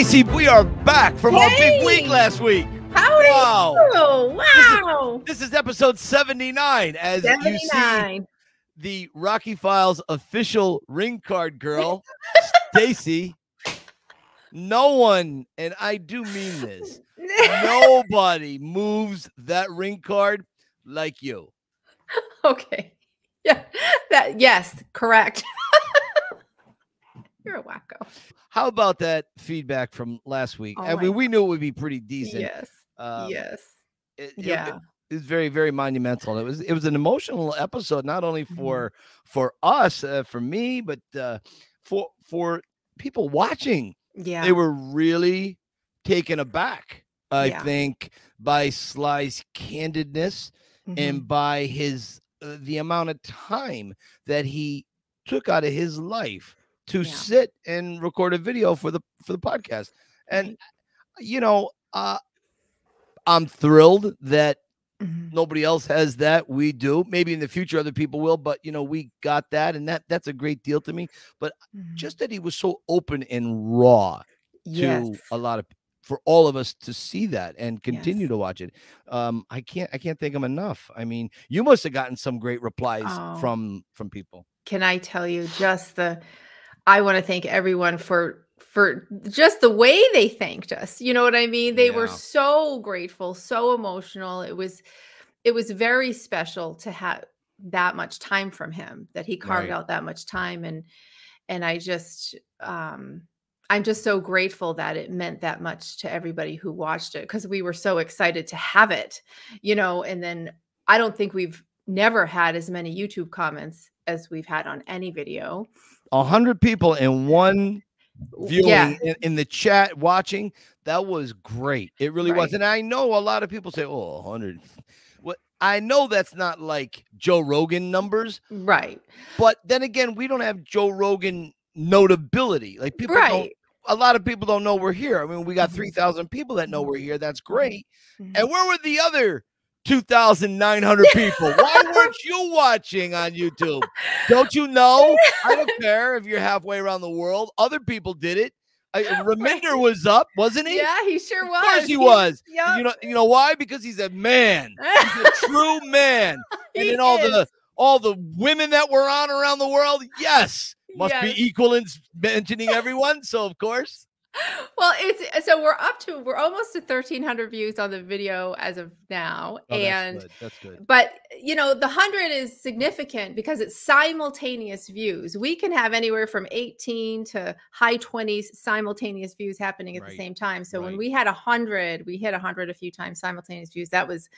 Stacy, we are back from our big week last week. How Wow. you? Wow. This is episode 79 as you see the Rocky Files official ring card girl, Stacy. No one, and I do mean this, nobody moves that ring card like you. okay. Yeah. That yes, correct. You're a wacko. How about that feedback from last week? Oh I mean, we knew it would be pretty decent. Yes. Um, yes. it- Yeah. it was very very monumental it was it was an emotional episode not only Mhm. for for us uh, for me but uh for for people watching Yeah. they were really taken aback i Yeah. think by sly's candidness Mhm. and by his uh, the amount of time that he took out of his life to Yeah. sit and record a video for the for the podcast and you know uh i'm thrilled that Mhm. nobody else has that we do maybe in the future other people will but you know we got that and that that's a great deal to me Mhm. just that he was so open and raw to yes. a lot of for all of us to see that and continue Yes. to watch it um i can't i can't thank him enough i mean you must have gotten some great replies Oh. from from people can I tell you just the I want to thank everyone for for just the way they thanked us. You know what I mean? They were so grateful, so emotional. It was it was very special to have that much time from him that he carved Right. out that much time and and I just um I'm just so grateful that it meant that much to everybody who watched it because we were so excited to have it, you know, and then I don't think we've never had as many YouTube comments as we've had on any video. A hundred people in one viewing Yeah. in, in the chat watching that was great it really was and i know a lot of people say oh 100 what i know that's not like joe rogan numbers Right. but then again we don't have joe rogan notability like people don't right. a lot of people don't know we're here i mean we got Mhm. 3000 people that know we're here that's great Mhm. and where were the other 2900 people. Why weren't you watching on youtube? Don't you know? I don't care if you're halfway around the world. Other people did it. I, Reminder was up wasn't he? Yeah, he sure was. of course he was Yep. you know you know why? Because he's a man. He's a true man. And He then all the all the women that were on around the world yes must Yes. be equal in mentioning everyone so of course Well, it's so we're up to we're almost to 1300 views on the video as of now Oh, that's and good. that's good. but you know the 100 is significant because it's simultaneous views. We can have anywhere from 18 to high 20s simultaneous views happening at Right, the same time. So when we had 100 we hit 100 a few times simultaneous views. That was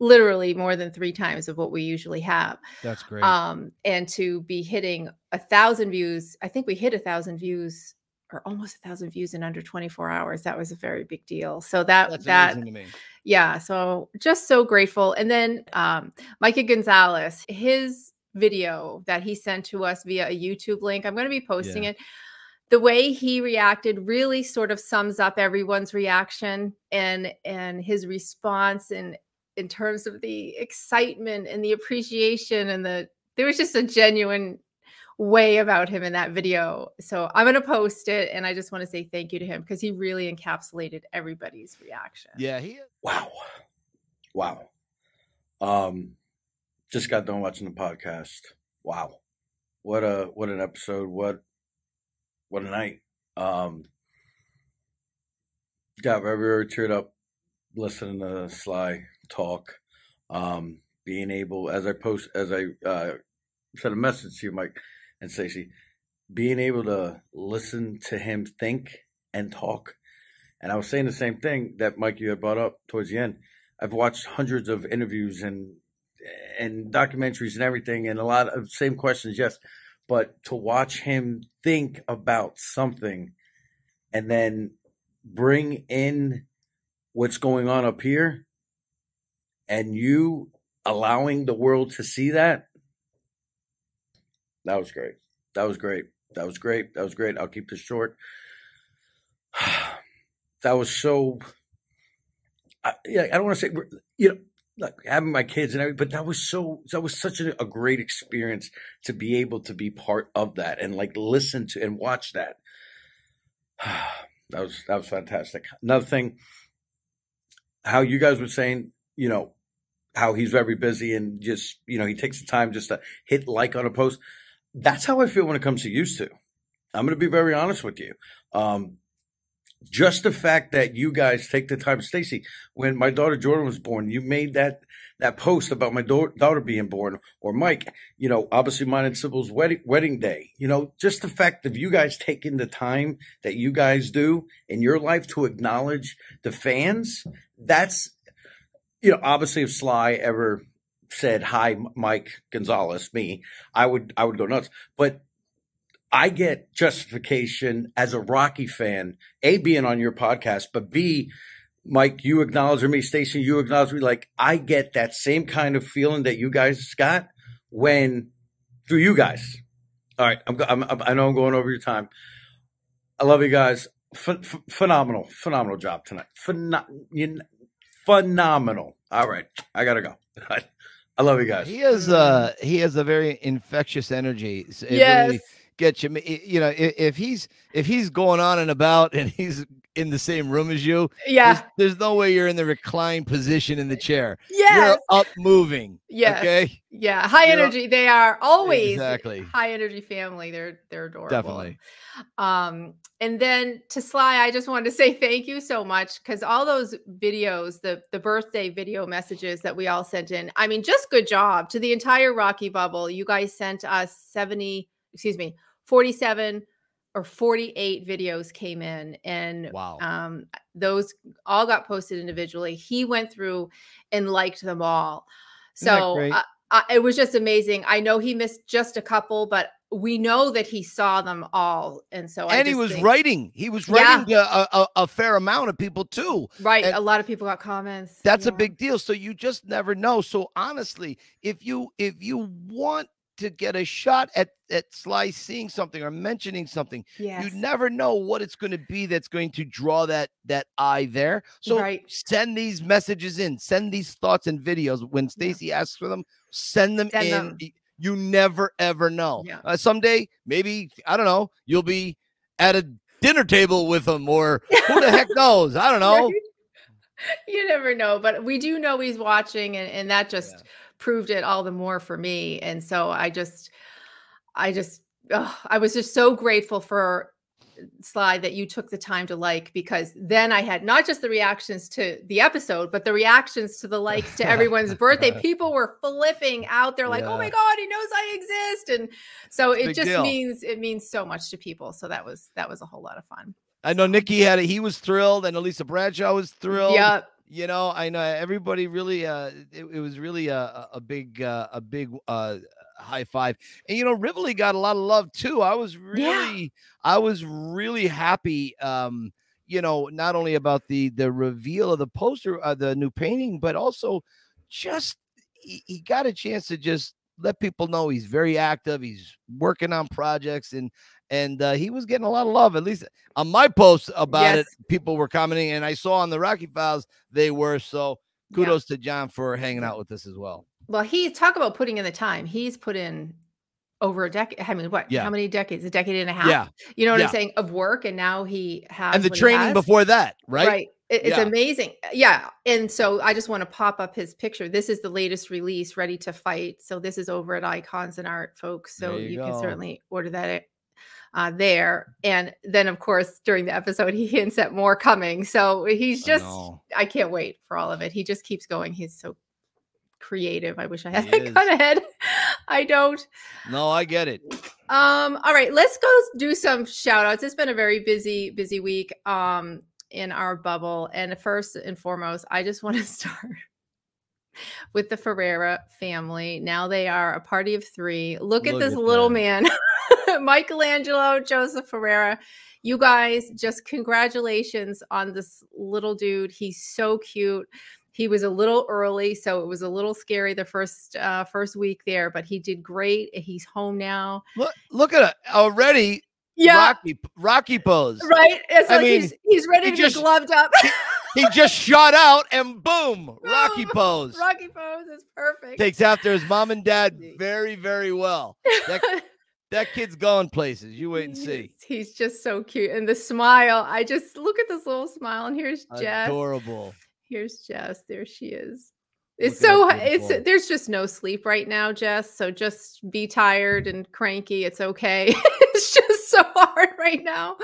literally more than three times of what we usually have that's great. um and to be hitting a thousand views i think we hit a thousand views or almost a thousand views in under 24 hours that was a very big deal. So that that's that yeah so just so grateful. And then um mikey gonzalez his video that he sent to us via a youtube link i'm going to be posting Yeah. it. The way he reacted really sort of sums up everyone's reaction and and his response and in terms of the excitement and the appreciation and the there was just a genuine way about him in that video so i'm going to post it and i just want to say thank you to him because he really encapsulated everybody's reaction yeah he is. Wow. Wow. Um just got done watching the podcast. Wow. What a what an episode. What what a night. Um got very, very teared up listening to Sly talk. Um being able as I post as I uh sent a message to you, Mike and Stacy, being able to listen to him think and talk. And I was saying the same thing that Mike you had brought up towards the end. I've watched hundreds of interviews and and documentaries and everything, and a lot of same questions, yes. But to watch him think about something and then bring in what's going on up here, and you allowing the world to see that, that was great. That was great. That was great. That was great. I'll keep this short. that was so. I, yeah, I don't want to say you know like having my kids and everything, but that was so that was such a, a great experience to be able to be part of that and like listen to and watch that. That was that was fantastic. Another thing, how you guys were saying, you know, how he's very busy and just you know he takes the time just to hit like on a post. That's how I feel when it comes to used to. I'm going to be very honest with you. Um, just the fact that you guys take the time, Stacy, when my daughter Jordan was born, you made that that post about my da- daughter being born, or Mike, you know, obviously mine and Sybil's wedding wedding day. You know, just the fact of you guys taking the time that you guys do in your life to acknowledge the fans. That's you know, obviously, if Sly ever said hi, Mike Gonzalez, me, I would I would go nuts. But I get justification as a Rocky fan, A, being on your podcast, but B, Mike, you acknowledge me, Stacy, you acknowledge me. Like I get that same kind of feeling that you guys got when through you guys. All right, I'm, I'm i know I'm going over your time. I love you guys. Ph- phenomenal, phenomenal job tonight. Phen- you, phenomenal. All right, I gotta go. I love you guys. He has uh he has a very infectious energy. It yes. Really gets you. You know, if, if, he's if he's going on and about and he's in the same room as you, yeah, there's, there's no way you're in the reclined position in the chair. Yeah, you're up moving. Yeah. Okay. Yeah. High you're energy. Up. They are always exactly high energy family. They're they're adorable. Definitely. Um, and then to Sly, I just wanted to say thank you so much because all those videos, the the birthday video messages that we all sent in. I mean, just good job to the entire Rocky bubble. You guys sent us 70, excuse me, 47 or 48 videos came in and wow. um, those all got posted individually. He went through and liked them all. So uh, uh, it was just amazing. I know he missed just a couple but we know that he saw them all. And so and he was think, writing. He was writing yeah. a, a, a, fair amount of people too. Right. And a lot of people got comments. That's yeah. a big deal. So you just never know. So honestly if you if you want to get a shot at at Sly seeing something or mentioning something. Yes. You never know what it's going to be that's going to draw that that eye there. So right. send these messages in, send these thoughts and videos. When Stacy yeah. asks for them, send them send in. Them. You never ever know. Yeah. Uh, someday, maybe I don't know, you'll be at a dinner table with them, or who the heck knows? I don't know. you never know, but we do know he's watching, and, and that just yeah proved it all the more for me. And so I just, I just, oh, I was just so grateful for uh, Sly that you took the time to like because then I had not just the reactions to the episode, but the reactions to the likes to everyone's birthday. People were flipping out. They're like, yeah. "Oh my god, he knows I exist!" And so it just deal. means it means so much to people. So that was that was a whole lot of fun. I know Nikki had it. He was thrilled, and Elisa Bradshaw was thrilled. Yep you know i know everybody really uh it, it was really a, a big uh, a big uh high five and you know rivoli got a lot of love too i was really yeah. i was really happy um you know not only about the the reveal of the poster uh, the new painting but also just he, he got a chance to just let people know he's very active he's working on projects and and uh, he was getting a lot of love. At least on my post about yes. it, people were commenting, and I saw on the Rocky Files they were. So kudos yeah. to John for hanging out with us as well. Well, he talk about putting in the time. He's put in over a decade. I mean, what? Yeah. How many decades? A decade and a half. Yeah. You know what yeah. I'm saying? Of work, and now he has and the training before that, right? Right. It's yeah. amazing. Yeah. And so I just want to pop up his picture. This is the latest release, Ready to Fight. So this is over at Icons and Art, folks. So you, you can certainly order that uh, there. And then, of course, during the episode, he hints at more coming. So he's just, I, I, can't wait for all of it. He just keeps going. He's so creative. I wish I had he that is. kind of head. I don't. No, I get it. Um, all right, let's go do some shout outs. It's been a very busy, busy week um in our bubble. And first and foremost, I just want to start with the Ferrara family. Now they are a party of three. Look, Look at this at little that. man. Michelangelo, Joseph Ferrara. You guys, just congratulations on this little dude. He's so cute. He was a little early, so it was a little scary the first uh, first week there, but he did great. He's home now. Look, look at it already. Yeah, Rocky, Rocky pose. Right. It's I like mean, he's he's ready to just, be gloved up. He, just shot out and boom, Rocky pose. Rocky pose is perfect. Takes after his mom and dad very, very well. That, that kid's going places. You wait and see. He's, he's just so cute. And the smile, I just look at this little smile. And here's Jess. Adorable. Here's Jess. There she is. It's so it's there's just no sleep right now, Jess. So just be tired and cranky. It's okay. it's just so hard right now.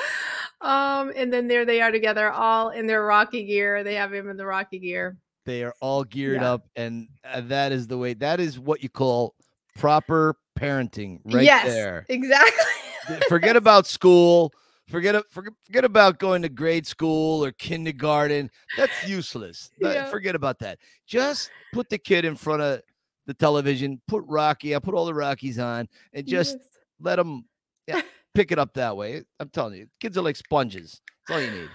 Um, and then there they are together, all in their Rocky gear. They have him in the Rocky gear. They are all geared Yeah. up, and uh, that is the way. That is what you call proper parenting, right yes, there. exactly. Forget about school. Forget forget, forget about going to grade school or kindergarten. That's useless. Yeah. Forget about that. Just put the kid in front of the television. Put Rocky. I put all the Rockies on, and just Yes. let them yeah, pick it up that way. I'm telling you, kids are like sponges. That's all you need.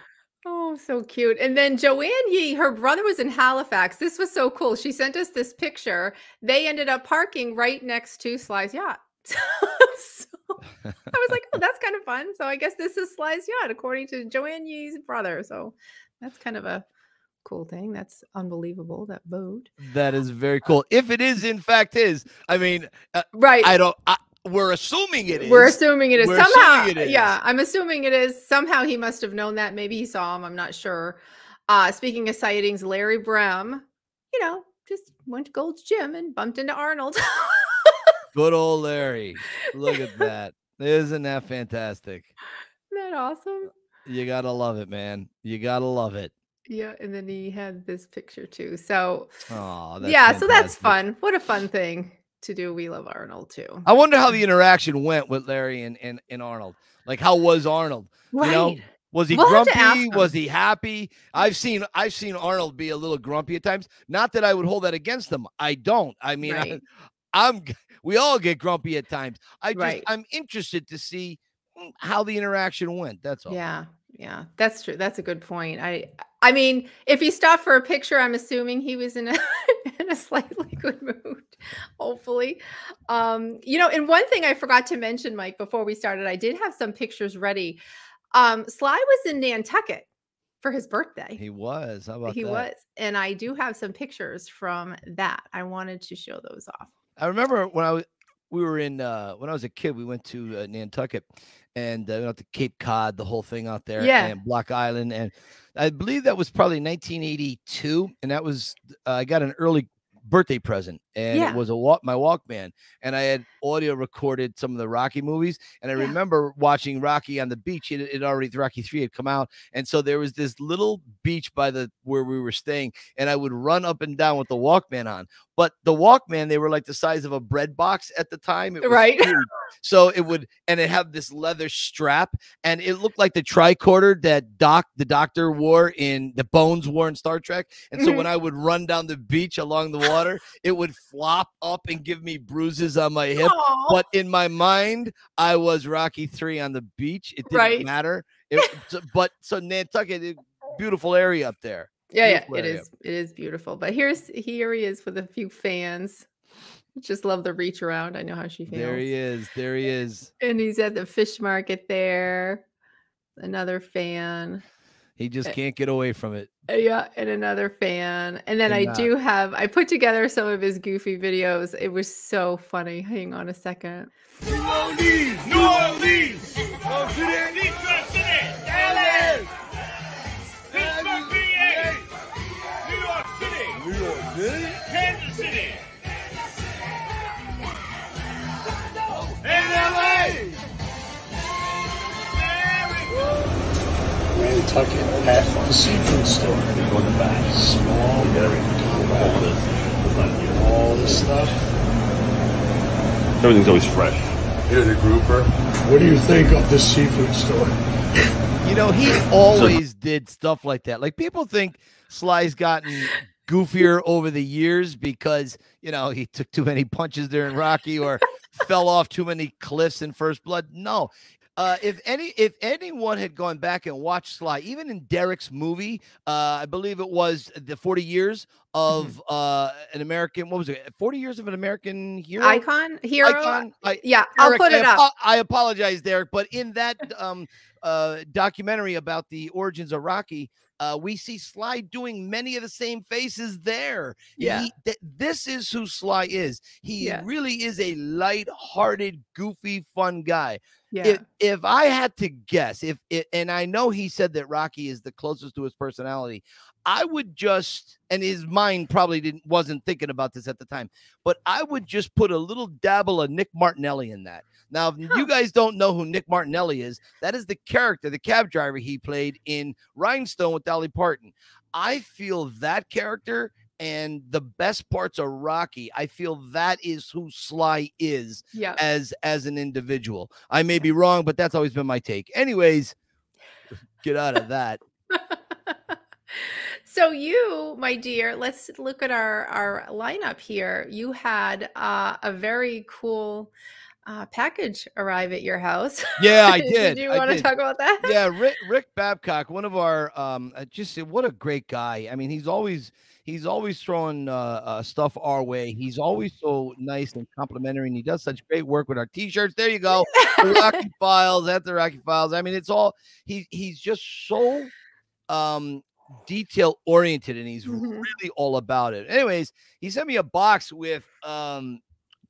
Oh, so cute. And then Joanne Yee, her brother was in Halifax. This was so cool. She sent us this picture. They ended up parking right next to Sly's yacht. so I was like, oh, that's kind of fun. So I guess this is Sly's yacht, according to Joanne Yee's brother. So that's kind of a cool thing. That's unbelievable, that boat. That is very cool. If it is in fact his, I mean, uh, Right. I don't. I, we're assuming it is. We're assuming it is We're somehow. assuming it Yeah. I'm assuming it is. Somehow he must have known that. Maybe he saw him. I'm not sure. Uh, speaking of sightings, Larry Brem, you know, just went to Gold's Gym and bumped into Arnold. Good old Larry. Look at that. Isn't that fantastic? Isn't that awesome? You gotta love it, man. You gotta love it. Yeah, and then he had this picture too. So Oh, yeah, so that's fun. What a fun thing to do. We love Arnold too. I wonder how the interaction went with Larry and, and, and Arnold. Like, how was Arnold? Right. You know, was he We'll have to ask grumpy? Was he happy? I've seen I've seen Arnold be a little grumpy at times. Not that I would hold that against him. I don't. I mean, Right. I, am we all get grumpy at times. I just Right. I'm interested to see mm, how the interaction went. That's all. Yeah, yeah, that's true. That's a good point. I, I mean, if he stopped for a picture, I'm assuming he was in a in a slightly good mood. Hopefully, um, you know. And one thing I forgot to mention, Mike, before we started, I did have some pictures ready. Um, Sly was in Nantucket for his birthday. He was. How about He that? was, and I do have some pictures from that. I wanted to show those off. I remember when I was we were in uh when I was a kid, we went to uh, Nantucket and uh, we went out to Cape Cod, the whole thing out there, Yeah. and Block Island, and I believe that was probably 1982, and that was uh, I got an early birthday present, and Yeah. it was a walk my Walkman, and I had audio recorded some of the Rocky movies, and I Yeah. remember watching Rocky on the beach. It, it already Rocky three had come out, and so there was this little beach by the where we were staying, and I would run up and down with the Walkman on. But the Walkman, they were like the size of a bread box at the time. It was Right. huge. So it would, and it had this leather strap, and it looked like the tricorder that Doc, the doctor, wore in the Bones wore in Star Trek. And so Mhm. when I would run down the beach along the water, it would flop up and give me bruises on my hip. Aw. But in my mind, I was Rocky three on the beach. It didn't Right. matter. It, but so Nantucket, beautiful area up there. Yeah, yeah, it is. It is beautiful. But here's here he is with a few fans. Just love the reach around. I know how she feels. There he is. There he is. And he's at the fish market there. Another fan. He just Uh, can't get away from it. Uh, Yeah, and another fan. And then I Cannot. do have I put together some of his goofy videos. It was so funny. Hang on a second. New Orleans, New Orleans, Nantucket past the seafood store. You go in the back, small, very all this stuff. Everything's always fresh. Here's a grouper. What do you think of the seafood store? You know, he always did stuff like that. Like people think Sly's gotten goofier over the years because, you know, he took too many punches during Rocky or fell off too many cliffs in First Blood. No. Uh, if any, if anyone had gone back and watched Sly, even in Derek's movie, uh, I believe it was the 40 years of uh, an American, what was it? 40 years of an American hero? Icon hero. Icon? I- Yeah, I'll Derek, put I it up. I apologize, Derek, but in that um, uh, documentary about the origins of Rocky, Uh, we see Sly doing many of the same faces there. Yeah. He- th- this is who Sly is. He Yeah. really is a light-hearted, goofy, fun guy. Yeah. If if I had to guess, if it, and I know he said that Rocky is the closest to his personality, I would just, and his mind probably didn't wasn't thinking about this at the time, but I would just put a little dabble of Nick Martinelli in that. Now, if Huh. you guys don't know who Nick Martinelli is, that is the character, the cab driver he played in Rhinestone with Dolly Parton. I feel that character and the best parts are Rocky, I feel that is who Sly is yeah. as as an individual. I may be wrong, but that's always been my take. Anyways, get out of that. so you, my dear, let's look at our our lineup here. You had uh, a very cool uh, package arrive at your house. Yeah, I did. did you want to talk about that? yeah, Rick, Rick Babcock, one of our um, uh, just what a great guy. I mean, he's always he's always throwing uh, uh, stuff our way. He's always so nice and complimentary, and he does such great work with our t-shirts. There you go, the Rocky Files at the Rocky Files. I mean, it's all he he's just so um detail oriented, and he's Mhm. really all about it. Anyways, he sent me a box with um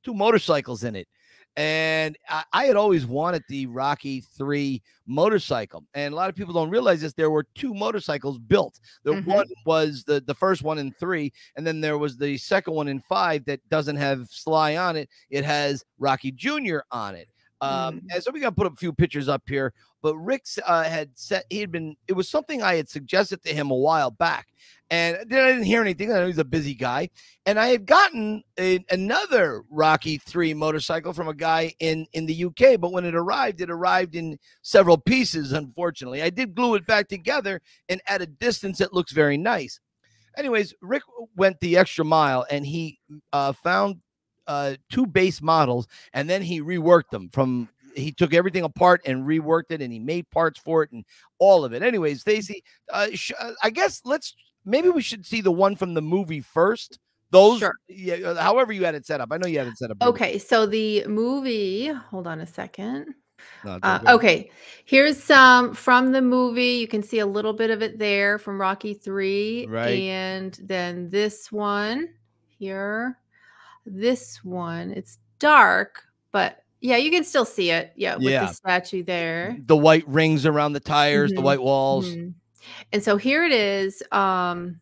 two motorcycles in it. And I, I had always wanted the Rocky 3 motorcycle. And a lot of people don't realize this. There were two motorcycles built. The Mhm. one was the, the first one in three, and then there was the second one in five that doesn't have Sly on it. It has Rocky Jr. on it. Um, Mm. and so we got to put a few pictures up here. But Rick uh, had said he had been, it was something I had suggested to him a while back. And then I didn't hear anything. I know he's a busy guy. And I had gotten a, another Rocky 3 motorcycle from a guy in, in the UK. But when it arrived, it arrived in several pieces, unfortunately. I did glue it back together, and at a distance, it looks very nice. Anyways, Rick went the extra mile and he uh, found uh, two base models and then he reworked them from he took everything apart and reworked it and he made parts for it and all of it anyways stacy uh, sh- uh, i guess let's maybe we should see the one from the movie first those Sure. yeah uh, however you had it set up i know you had it set up Okay, so the movie, hold on a second. No, Uh, okay, here's some from the movie. You can see a little bit of it there from Rocky 3. Right. And then this one here, this one, it's dark, but yeah, you can still see it. Yeah, with Yeah. the statue there. the white rings around the tires the Mhm, white walls Mhm. And so here it is. Um,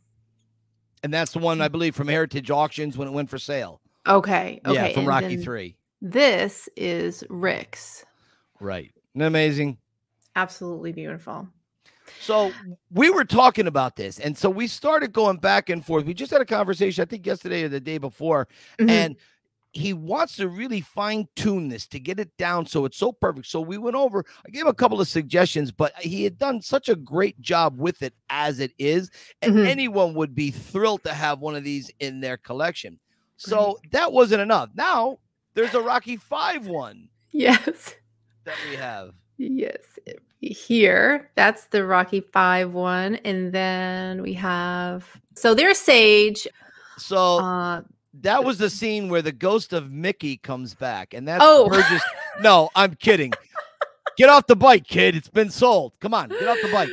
and that's the one i believe from heritage auctions when it went for sale okay, okay. yeah from and rocky 3 This is Rick's. right Isn't amazing Absolutely beautiful. So we were talking about this, and so we started going back and forth. We just had a conversation, I think yesterday or the day before, Mhm. and he wants to really fine tune this to get it down so it's so perfect. So we went over, I gave a couple of suggestions, but he had done such a great job with it as it is, and Mhm. anyone would be thrilled to have one of these in their collection. So that wasn't enough. Now there's a Rocky Five one Yes. that we have. Yes. Here, that's the Rocky Five one. And then we have so there's Sage. So Uh That was the scene where the ghost of Mickey comes back, and that's Oh. Burgess. No, I'm kidding. Get off the bike, kid. It's been sold. Come on, get off the bike.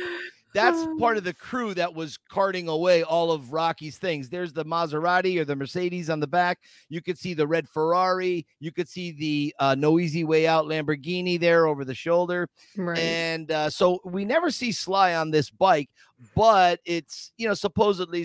That's part of the crew that was carting away all of Rocky's things. There's the Maserati or the Mercedes on the back. You could see the red Ferrari. You could see the uh, No Easy Way Out Lamborghini there over the shoulder. right. And uh, so we never see Sly on this bike, but it's you know supposedly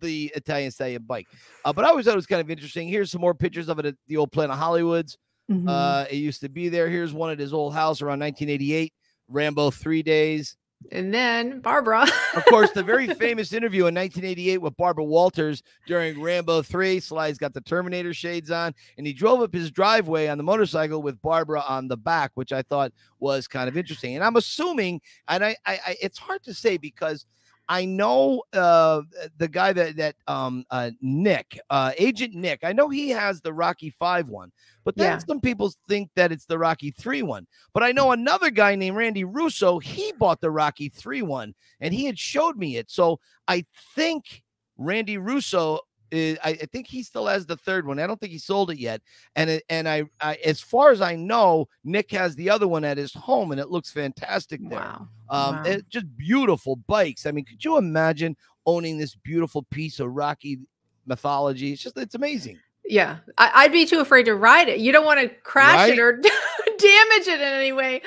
the Italian Stallion bike. Uh, but I always thought it was kind of interesting. Here's some more pictures of it at the old Planet of Hollywoods. Mhm. Uh, it used to be there. Here's one at his old house around 1988. Rambo Three Days. and then Barbara. Of course, the very famous interview in 1988 with Barbara Walters during Rambo 3. Sly's got the Terminator shades on, and he drove up his driveway on the motorcycle with Barbara on the back, which I thought was kind of interesting. And I'm assuming, and I, I, I it's hard to say because I know uh, the guy that that um uh, Nick, uh, Agent Nick. I know he has the Rocky Five one, but then Yeah. some people think that it's the Rocky Three one. But I know another guy named Randy Russo. He bought the Rocky Three one, and he had showed me it. So I think Randy Russo I, I think he still has the third one. I don't think he sold it yet. And it, and I, I, as far as I know, Nick has the other one at his home, and it looks fantastic there. Wow. Um, Wow. it- just beautiful bikes. I mean, could you imagine owning this beautiful piece of Rocky mythology? It's just, it's amazing. Yeah, I, I'd be too afraid to ride it. You don't want to crash Right? it or damage it in any way.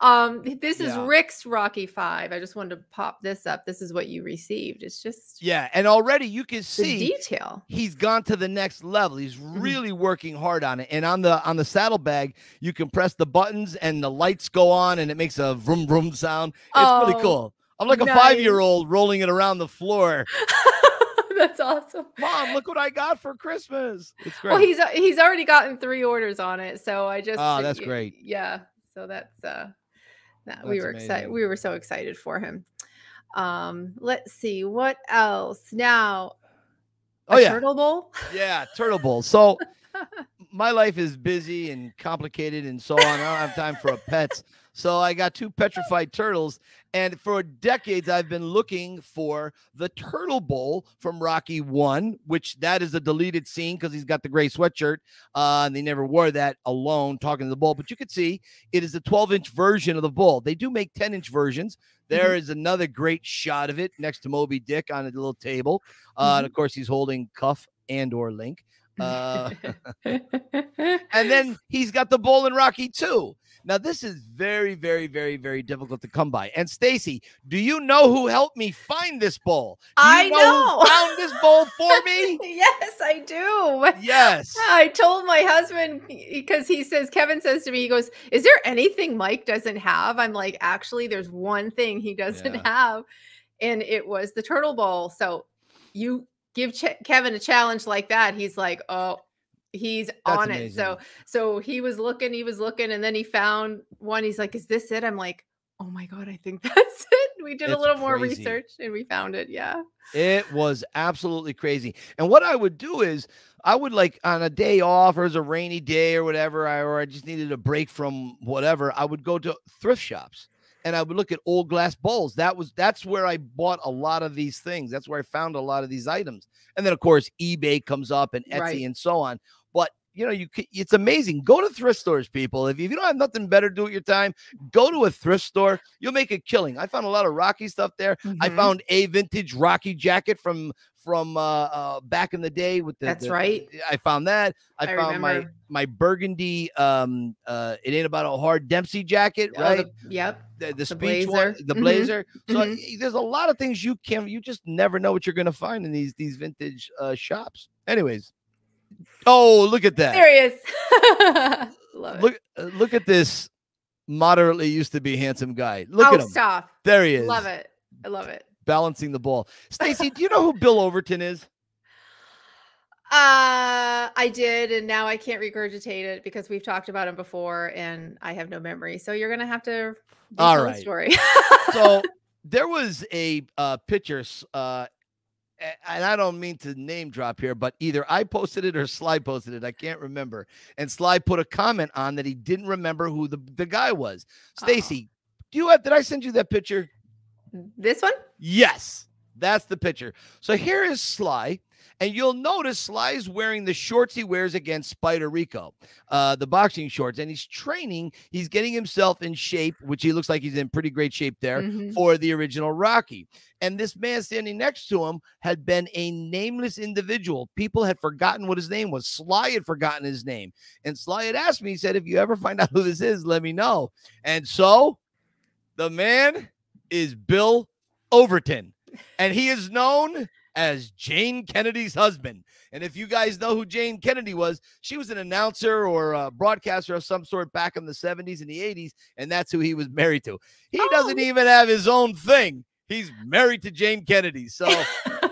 Um, this is Yeah. Rick's Rocky Five. I just wanted to pop this up. This is what you received. It's just Yeah, and already you can the see detail. he's gone to the next level. He's Mm-hmm. really working hard on it. And on the on the saddlebag, you can press the buttons and the lights go on and it makes a vroom vroom sound. It's Oh, pretty cool. I'm like a nice. five year old rolling it around the floor. That's awesome. Mom, look what I got for Christmas. It's great. Well, he's uh, he's already gotten three orders on it, so I just Oh, that's great. Yeah, so that's uh, that we were excited. We were so excited for him. Um, let's see what else now. Oh, a yeah. turtle bowl. Yeah, turtle bowl. So my life is busy and complicated and so on. I don't have time for a pets. So I got two petrified turtles. And for decades, I've been looking for the turtle bowl from Rocky One, which that is a deleted scene because he's got the gray sweatshirt. Uh, and they never wore that alone talking to the bull. But you can see it is a 12 inch version of the bull. They do make 10 inch versions. There is another great shot of it next to Moby Dick on a little table. Uh, And of course, he's holding Cuff and or Link. Uh, and then he's got the bull in Rocky too. Now this is very, very, very, very difficult to come by. And Stacy, do you know who helped me find this bowl? Do you I who know. found this bowl for me. yes, I do. Yes. I told my husband because he says Kevin says to me, he goes, "Is there anything Mike doesn't have?" I'm like, "Actually, there's one thing he doesn't Yeah. have, and it was the turtle bowl." So you give Ch- Kevin a challenge like that, he's like, "Oh." He's on it. So so he was looking, he was looking, and then he found one. He's like, Is this it? I'm like, Oh my god, I think that's it. We did a It's little more research and we found it. Yeah. It was absolutely crazy. And what I would do is I would like on a day off or as a rainy day or whatever, I, or I just needed a break from whatever, I would go to thrift shops and I would look at old glass bowls. That was that's where I bought a lot of these things. That's where I found a lot of these items. And then of course eBay comes up and Etsy Right. and so on. But you know, you it's amazing. Go to thrift stores, people. If you, if you don't have nothing better to do with your time, go to a thrift store. You'll make a killing. I found a lot of Rocky stuff there. I Mhm. found a vintage Rocky jacket from from uh, uh back in the day with the That's the- right. I found that. I, I found my remember. my burgundy um uh it ain't about a hard Dempsey jacket, Oh, right? the- yep. The, the, speech one, blazer. the Mhm. blazer. So Mhm. y- there's a lot of things you can you just never know what you're gonna find in these these vintage uh shops. Anyways. Oh, look at that. There he is. Love it. Look uh, look at this moderately used to be handsome guy. Look oh, at him. stop. There he is. Love it. I love it. Balancing the ball. Stacy, do you know who Bill Overton is? Uh, I did, and now I can't regurgitate it because we've talked about him before, and I have no memory. So you're gonna have to All the story. so there was a uh, picture, uh, and I don't mean to name drop here, but either I posted it or Sly posted it. I can't remember. And Sly put a comment on that he didn't remember who the, the guy was. Oh. Stacy, do you have? Did I send you that picture? This one? Yes, that's the picture. So here is Sly. And you'll notice Sly's wearing the shorts he wears against Spider Rico, uh, the boxing shorts, and he's training. He's getting himself in shape, which he looks like he's in pretty great shape there Mhm. for the original Rocky. And this man standing next to him had been a nameless individual. People had forgotten what his name was. Sly had forgotten his name. And Sly had asked me, he said, if you ever find out who this is, let me know. And so the man is Bill Overton, and he is known as Jayne Kennedy's husband. And if you guys know who Jayne Kennedy was, she was an announcer or a broadcaster of some sort back in the 70s and the 80s, and that's who he was married to. He doesn't Oh. even have his own thing. He's married to Jayne Kennedy. So uh,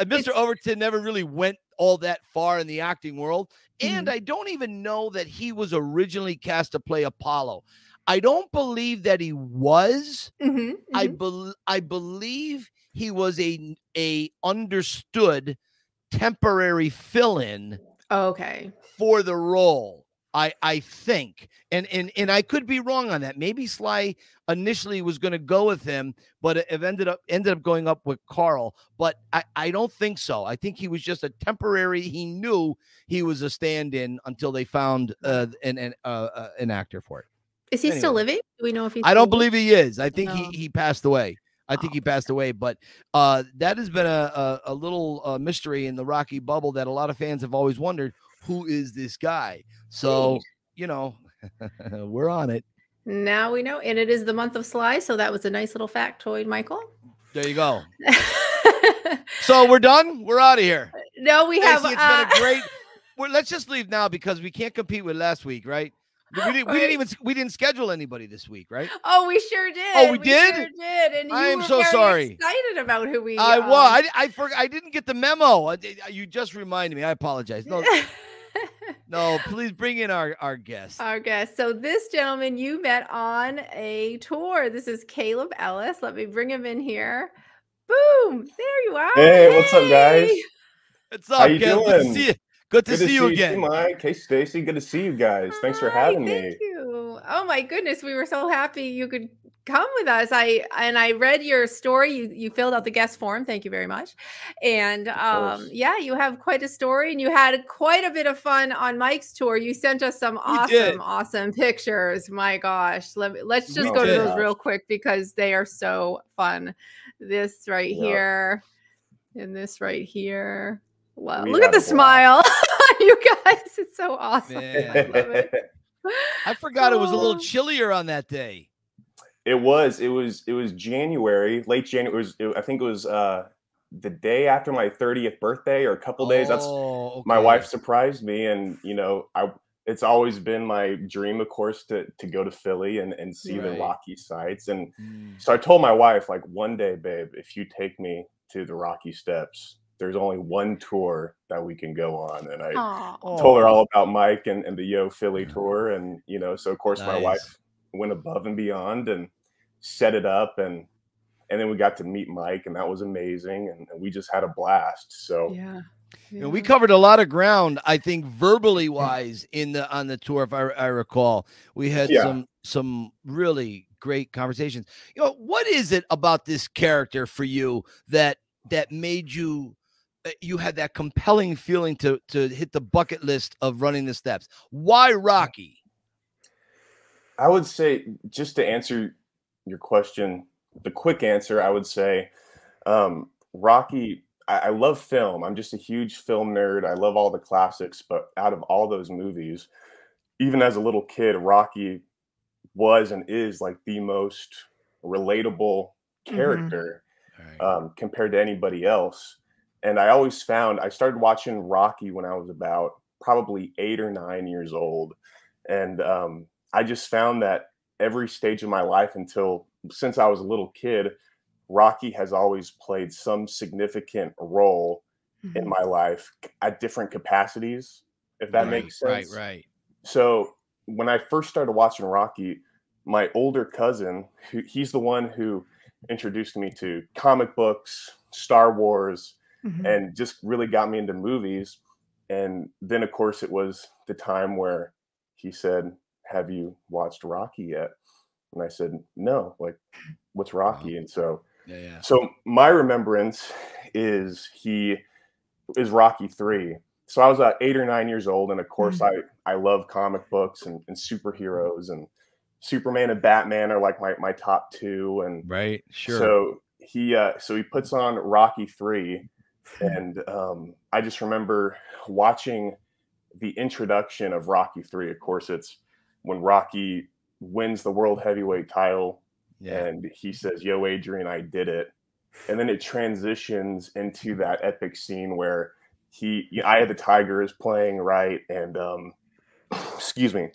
Mr. Overton never really went all that far in the acting world. And I don't even know that he was originally cast to play Apollo. I don't believe that he was. Mhm, I mhm. bel I believe he was a a understood temporary fill-in okay. for the role. I I think, and and and I could be wrong on that. Maybe Sly initially was going to go with him, but it ended up ended up going up with Carl. But I I don't think so. I think he was just a temporary. He knew he was a stand-in until they found uh, an an uh, uh, an actor for it. Is he still living? Do we know if he's? I don't believe he is. I think No. he he passed away. I think Oh. he passed away, but uh, that has been a, a, a little uh, mystery in the Rocky bubble that a lot of fans have always wondered who is this guy. So you know, we're on it. Now we know, and it is the month of Sly, so that was a nice little factoid, Michael. There you go. So we're done. We're out of here. no, we have. It's uh, been a great. Well, let's just leave now because we can't compete with last week, right? We didn't, we didn't even we didn't schedule anybody this week, right? Oh, we sure did. Oh, we did? Sure did. And I am were so very sorry. Excited about who we. I um, was. I I for, I didn't get the memo. I- I- You just reminded me. I apologize. No, no. Please bring in our our guest. Our guest. So this gentleman you met on a tour. This is Caleb Ellis. Let me bring him in here. Boom! There you are. Hey, what's up, guys? Hey! What's up, How you Ken? Good to doing? see you. To Good see you again. Mike. Hey, Stacy. Good to see you guys. Thanks for having thank me. Thank you. Oh my goodness, we were so happy you could come with us. I and I read your story. You you filled out the guest form. Thank you very much. And um, yeah, you have quite a story, and you had quite a bit of fun on Mike's tour. You sent us some awesome, did. awesome pictures. My gosh, let me let's just We go to those real quick because they are so fun. This right Yep. here, and this right here. Wow, look at the a smile, you guys. It's so awesome. Man. I love it. I forgot it was a little Oh. chillier on that day. it was. It was. It was January, late January. It was. It, I think it was uh, the day after my thirtieth birthday, or a couple days. That's Oh, my wife surprised me, and you know, I. It's always been my dream, of course, to to go to Philly and and see the Rocky sites, and Mm. So I told my wife, like, one day, babe, if you take me to the Rocky Steps, there's only one tour that we can go on. And I Aw. told her all about Mike and, and the Yo Philly mm-hmm. tour. And, you know, so of course my wife went above and beyond and set it up. And, and then we got to meet Mike, and that was amazing. And, and we just had a blast. So, Yeah. You know, we covered a lot of ground, I think, verbally wise in the on the tour, if I, I recall. We had Yeah. some some really great conversations. You know, what is it about this character for you that that made you you had that compelling feeling to to hit the bucket list of running the steps? Why Rocky? I would say, just to answer your question, the quick answer, I would say, um, Rocky. I, I love film. I'm just a huge film nerd. I love all the classics, but out of all those movies, even as a little kid, Rocky was and is like the most relatable character um, compared to anybody else. And I always found I started watching Rocky when I was about probably eight or nine years old, and um, I just found that every stage of my life until since I was a little kid, Rocky has always played some significant role in Mhm. my life at different capacities, if that makes sense. Right, right. So when I first started watching Rocky, my older cousin, who, he's the one who introduced me to comic books, Star Wars, Mhm. and just really got me into movies. And then, of course, it was the time where he said, Have you watched Rocky yet? And I said, No, like, what's Rocky? And so, Yeah, yeah. so my remembrance is he is Rocky three. So I was about eight or nine years old, and of course I I love comic books and, and superheroes, and Superman and Batman are like my my top two, and Right. Sure. so he uh, so he puts on Rocky three, and um, I just remember watching the introduction of Rocky three. Of course, it's when Rocky wins the world heavyweight title yeah. and he says, "Yo, Adrian, I did it." And then it transitions into that epic scene where he, Eye of the Tiger is playing right, and um, excuse me,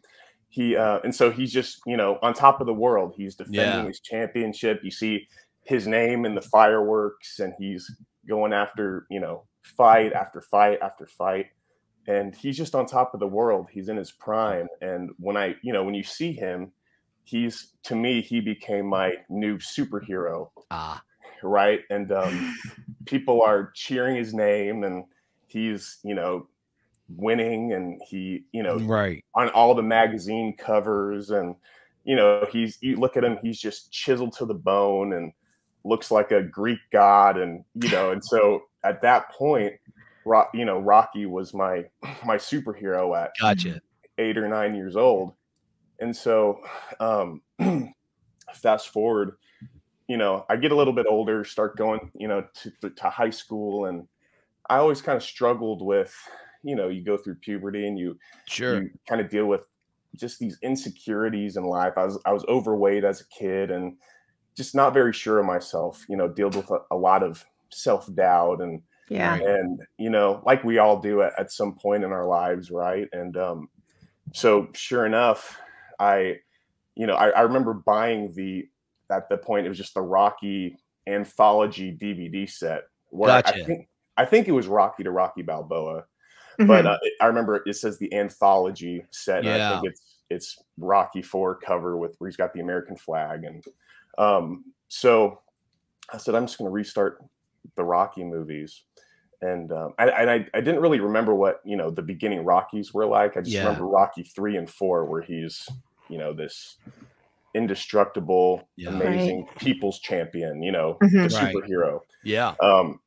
he, uh, and so he's just you know on top of the world. He's defending Yeah. his championship. You see his name in the fireworks, and he's going after you know fight after fight after fight. And he's just on top of the world. He's in his prime. And when I, you know, when you see him, he's to me he became my new superhero ah. right and um, people are cheering his name and he's you know winning and he, you know, Right. on all the magazine covers and you know he's you look at him he's just chiseled to the bone and looks like a greek god and you know and so at that point rock you know rocky was my my superhero at Gotcha. eight or nine years old and so um fast forward you know i get a little bit older start going you know to, to high school and i always kind of struggled with you know you go through puberty and you Sure. you kind of deal with just these insecurities in life. I was I was overweight as a kid and just not very sure of myself. You know, dealt with a, a lot of self doubt and Yeah. And you know, like we all do at, at some point in our lives, right? And um, so sure enough, I, you know, I, I remember buying the at the point it was just the Rocky anthology DVD set where I think I think it was Rocky to Rocky Balboa Mm-hmm. but uh, I remember it says the anthology set. and I Yeah. think it's it's Rocky Four cover with where he's got the American flag, and um, so I said I'm just going to restart the Rocky movies, and um, I, and I I didn't really remember what you know the beginning Rockies were like. I just Yeah. remember Rocky three and four where he's you know this indestructible, Yeah. amazing people's champion, you know, Mhm. the Right. superhero. Yeah. Um,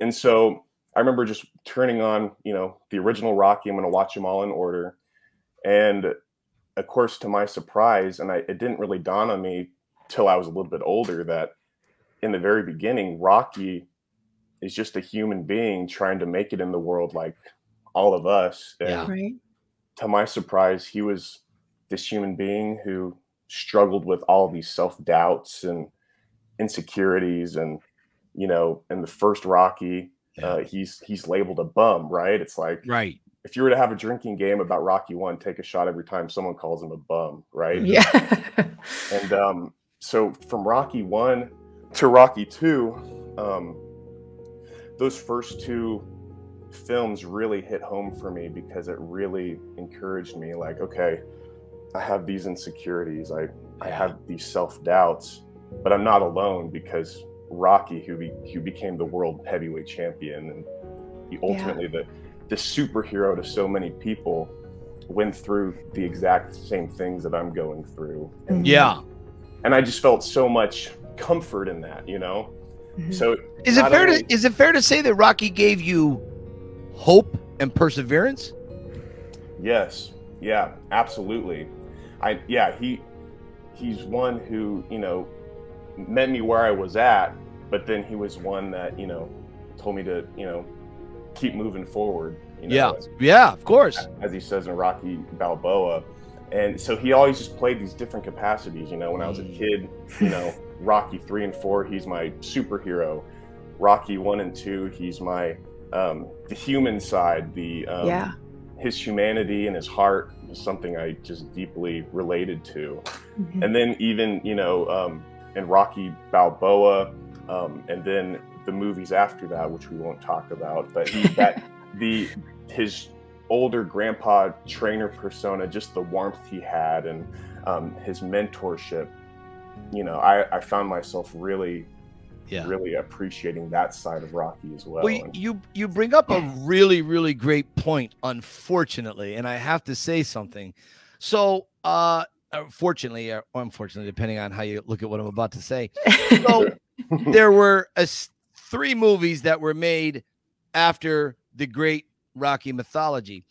and so I remember just turning on, you know, the original Rocky. I'm going to watch them all in order. And of course, to my surprise, and I, it didn't really dawn on me till I was a little bit older that in the very beginning, Rocky is just a human being trying to make it in the world like all of us. And Yeah. Right. to my surprise, he was this human being who struggled with all these self doubts and insecurities. And, you know, in the first Rocky, uh, he's he's labeled a bum, right? It's like Right. if you were to have a drinking game about Rocky One, take a shot every time someone calls him a bum, right? Yeah. And um, so from Rocky One to Rocky Two, um, those first two films really hit home for me because it really encouraged me. Like, okay, I have these insecurities, I I have these self doubts, but I'm not alone because Rocky, who be, who became the world heavyweight champion, and he ultimately the the superhero to so many people, went through the exact same things that I'm going through. And Yeah. And I just felt so much comfort in that, you know. Mhm. So Is it fair only- to is it fair to say that Rocky gave you hope and perseverance? yes, yeah, absolutely. I yeah he he's one who you know met me where I was at, but then he was one that you know told me to you know keep moving forward. You know, Yeah. as- Yeah, of course. as he says in Rocky Balboa. And so he always just played these different capacities. You know, when I was a Mm. kid, you know, Rocky three and four, he's my superhero. Rocky one and two, he's my um, the human side, the um, yeah. his humanity and his heart is something I just deeply related to. Mhm. And then even you know um, in Rocky Balboa, um, and then the movies after that, which we won't talk about, but he that the his older grandpa trainer persona, just the warmth he had and um, his mentorship. You know, I, I found myself really, Yeah. really appreciating that side of Rocky as well. Well, you, you you bring up a really really great point. Unfortunately, and I have to say something. So, uh, uh, fortunately or unfortunately, depending on how you look at what I'm about to say, so there were a three movies that were made after the great Rocky mythology.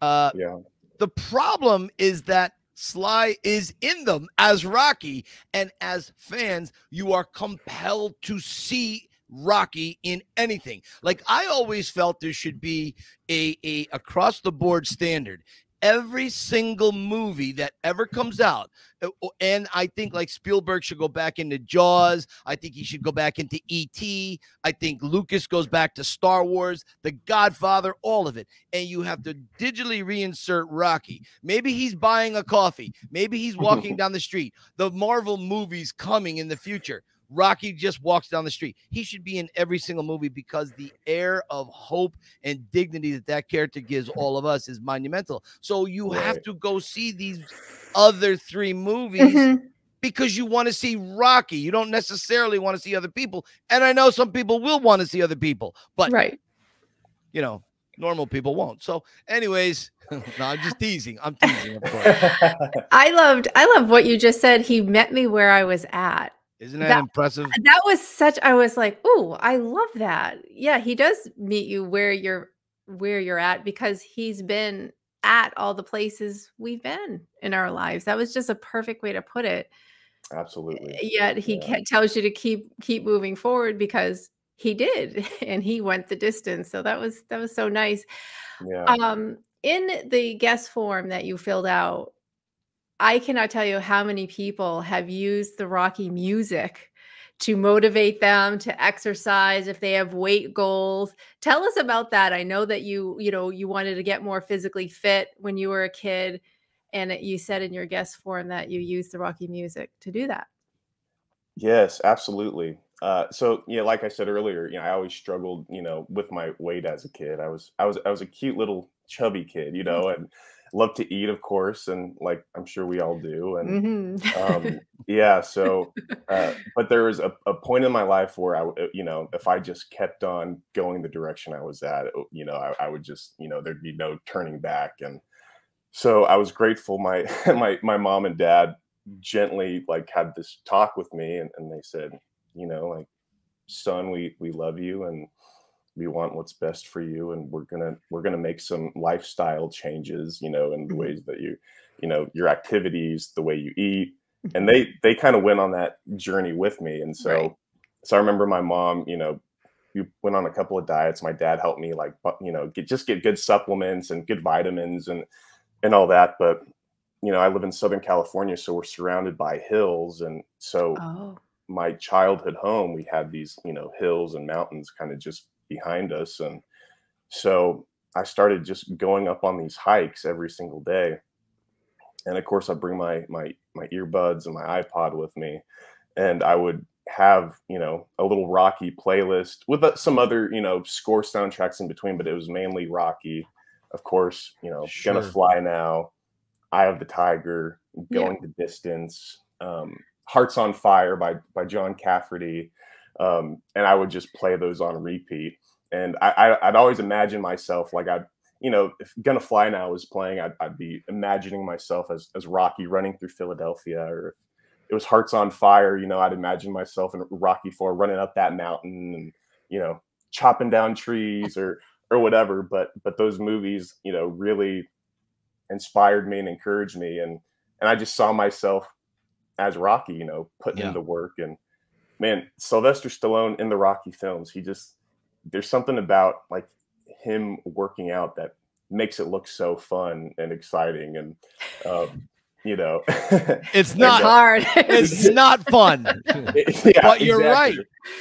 Uh, yeah, the problem is that Sly is in them as Rocky, and as fans, you are compelled to see Rocky in anything. Like I always felt there should be a, a across the board standard. Every single movie that ever comes out, uh, and I think like Spielberg should go back into Jaws. I think he should go back into E.T. I think Lucas goes back to Star Wars, The Godfather, all of it and you have to digitally reinsert Rocky. Maybe he's buying a coffee. Maybe he's walking down the street. The Marvel movies coming in the future. Rocky just walks down the street. He should be in every single movie because the air of hope and dignity that that character gives all of us is monumental. So you have to go see these other three movies Mhm. because you want to see Rocky. You don't necessarily want to see other people. And I know some people will want to see other people, but Right. you know, Normal people won't. So, anyways, no, I'm just teasing. I'm teasing, of course. I loved I love what you just said. He met me where I was at. Isn't that, That- impressive? That was such I was like, "Oh, I love that." Yeah, he does meet you where you're where you're at because he's been at all the places we've been in our lives. That was just a perfect way to put it. Absolutely. Yet he Yeah. tells you to keep keep moving forward because he did and he went the distance. So that was that was so nice. Yeah. Um, in the guest form that you filled out, I cannot tell you how many people have used the Rocky music to motivate them to exercise if they have weight goals. Tell us about that. I know that you, you know, you wanted to get more physically fit when you were a kid and it- you said in your guest form that you used the Rocky music to do that. Yes, absolutely. Uh, so yeah, like I said earlier, you know, I always struggled, you know, with my weight as a kid. I was, I was, I was a cute little chubby kid, you know, and loved to eat, of course, and like I'm sure we all do. And Mhm. um, yeah, so, uh, but there was a, a point in my life where I, uh, you know, if I just kept on going the direction I was at, you know, I, I would just, you know, there'd be no turning back. And so I was grateful. My my my mom and dad gently like had this talk with me, and, and they said, you know, like, son, we we love you and we want what's best for you and we're gonna we're gonna make some lifestyle changes you know in the Mhm. ways that you you know your activities the way you eat and they they kind of went on that journey with me and so Right. so i remember my mom you know we went on a couple of diets my dad helped me like you know get just get good supplements and good vitamins and and all that but you know i live in southern california so we're surrounded by hills and so oh, my childhood home we had these you know hills and mountains kind of just behind us. And so i started just going up on these hikes every single day. And of course i bring my my my earbuds and my ipod with me. And i would have you know a little rocky playlist with uh, some other you know score soundtracks in between but it was mainly rocky. Of course you know gonna fly now eye of the tiger Yeah. going the distance um, hearts on fire by by john cafferty um, and i would just play those on repeat. And I, I i'd always imagine myself like i'd you know if gonna fly now was playing i'd, I'd be imagining myself as as rocky running through philadelphia or if it was hearts on fire you know i'd imagine myself in rocky 4 running up that mountain and you know chopping down trees or or whatever. But but those movies you know really inspired me and encouraged me. And and i just saw myself as rocky you know putting Yeah. in the work and man sylvester stallone in the rocky films he just there's something about like him working out that makes it look so fun and exciting and um you know It's not. uh, hard. It's not fun. yeah, but you're exactly. right.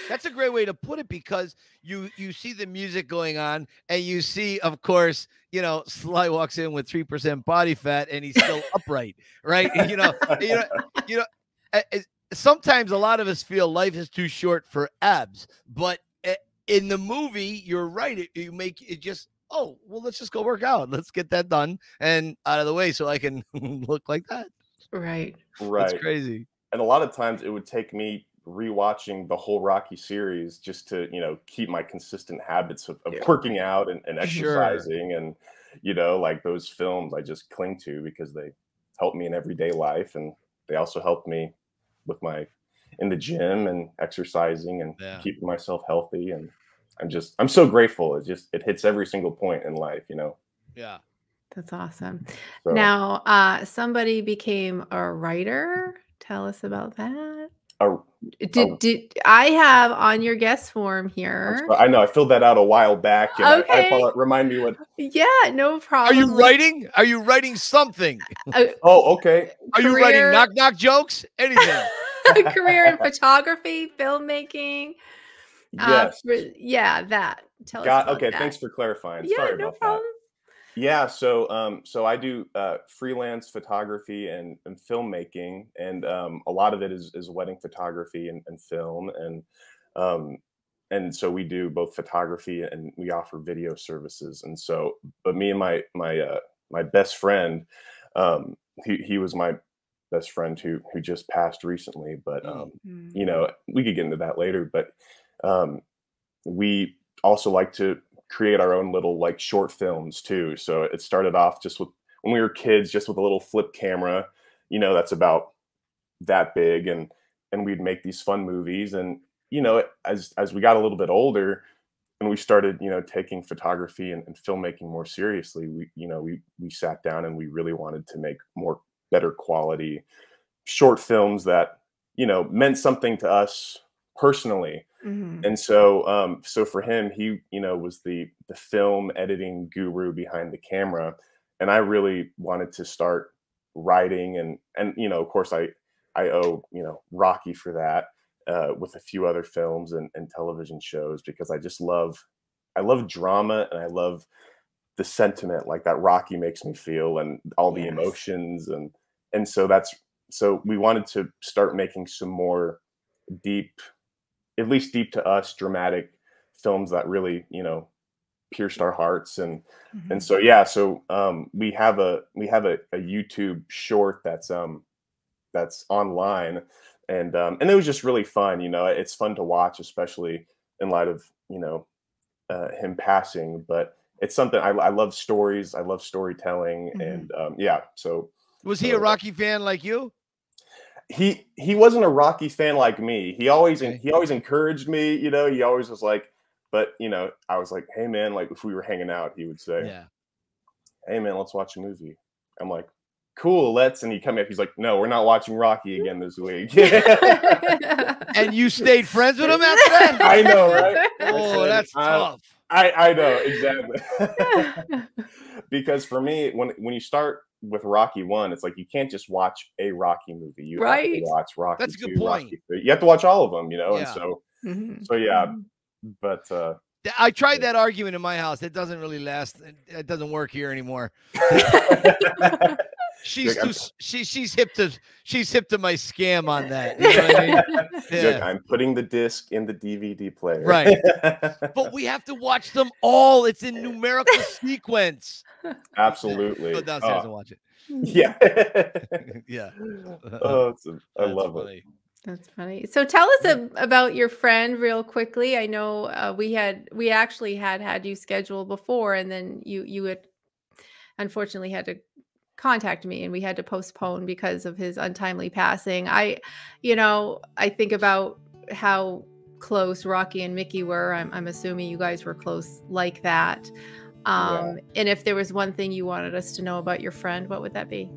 That's a great way to put it because you you see the music going on and you see, of course, you know, Sly walks in with three percent body fat and he's still upright, right? You know, you know, you know. Sometimes a lot of us feel life is too short for abs, but uh, in the movie, you're right. It, you make it just. Oh well, let's just go work out. Let's get that done and out of the way so I can look like that. right. right That's crazy. and a lot of times it would take me rewatching the whole Rocky series just to you know keep my consistent habits of, of Yeah. working out and, and Sure. exercising and you know like those films I just cling to because they help me in everyday life and they also help me with my in the gym and exercising and Yeah. keeping myself healthy and I'm just I'm so grateful it just it hits every single point in life you know Yeah. That's awesome. so Now, uh, somebody became a writer. Tell us about that. A- Did, Oh. did I have on your guest form here? I know I filled that out a while back and I- I, Okay. remind me what Yeah, no problem. Are you writing? Are you writing something? Uh, oh okay Are you writing knock knock jokes? Anything? a career in photography, filmmaking. uh, yes for- yeah, that. Tell us Got okay. that. Thanks for clarifying. Yeah, Sorry no about problem. That. Yeah. So, um, so I do uh, freelance photography and, and filmmaking, and um, a lot of it is, is wedding photography and, and film, and um, and so we do both photography and we offer video services. And so, but me and my my uh, my best friend, um, he he was my best friend who who just passed recently, but Mm. um, Mm. you know we could get into that later but um, we also like to create our own little like short films too. So it started off just with when we were kids, just with a little flip camera, you know, that's about that big, and and we'd make these fun movies. And you know, as as we got a little bit older, and we started, you know, taking photography and, and filmmaking more seriously, we you know we we sat down and we really wanted to make more better quality short films that you know meant something to us personally Mhm. and so um so for him he you know was the the film editing guru behind the camera and i really wanted to start writing and and you know of course i i owe you know rocky for that uh with a few other films and, and television shows because i just love i love drama and i love the sentiment like that rocky makes me feel and all the Yes. emotions and and so that's so we wanted to start making some more deep at least deep to us dramatic films that really you know pierced our hearts and Mhm. and so yeah so um we have a we have a, a youtube short that's um that's online and um and it was just really fun you know it's fun to watch especially in light of you know uh, him passing but it's something I, I love stories i love storytelling Mhm. and um yeah so Was he a Rocky fan like you? He he wasn't a Rocky fan like me. He always Okay. he always encouraged me, you know. He always was like, but you know, I was like, hey man, like if we were hanging out, he would say, Yeah. hey man, let's watch a movie. I'm like, cool, let's. And he come up, he's like, no, we're not watching Rocky again this week. And you stayed friends with him after that? I know, right? Oh, that's I- tough. I I know exactly. because for me, when when you start with Rocky One, it's like you can't just watch a Rocky movie. You have to watch Rocky. That's a good 2, point. You have to watch all of them, you know. Yeah. And so Mhm. so yeah, Mhm. but uh Th- I tried that argument in my house. It doesn't really last. It, it doesn't work here anymore. She's too, s- she she's hip to she's hip to my scam on that. You know I mean? Look, Yeah. I'm putting the disc in the DVD player. Right. But we have to watch them all. It's in numerical sequence. Absolutely. Go downstairs Oh, and watch it. yeah. Yeah. oh, it's a, I That's love it. That's funny. So tell us ab- about your friend real quickly. I know uh, we had we actually had had you scheduled before, and then you you had unfortunately had to contact me, and we had to postpone because of his untimely passing. I, you know, I think about how close Rocky and Mickey were. I'm, I'm assuming you guys were close like that. Um, And if there was one thing you wanted us to know about your friend, what would that be?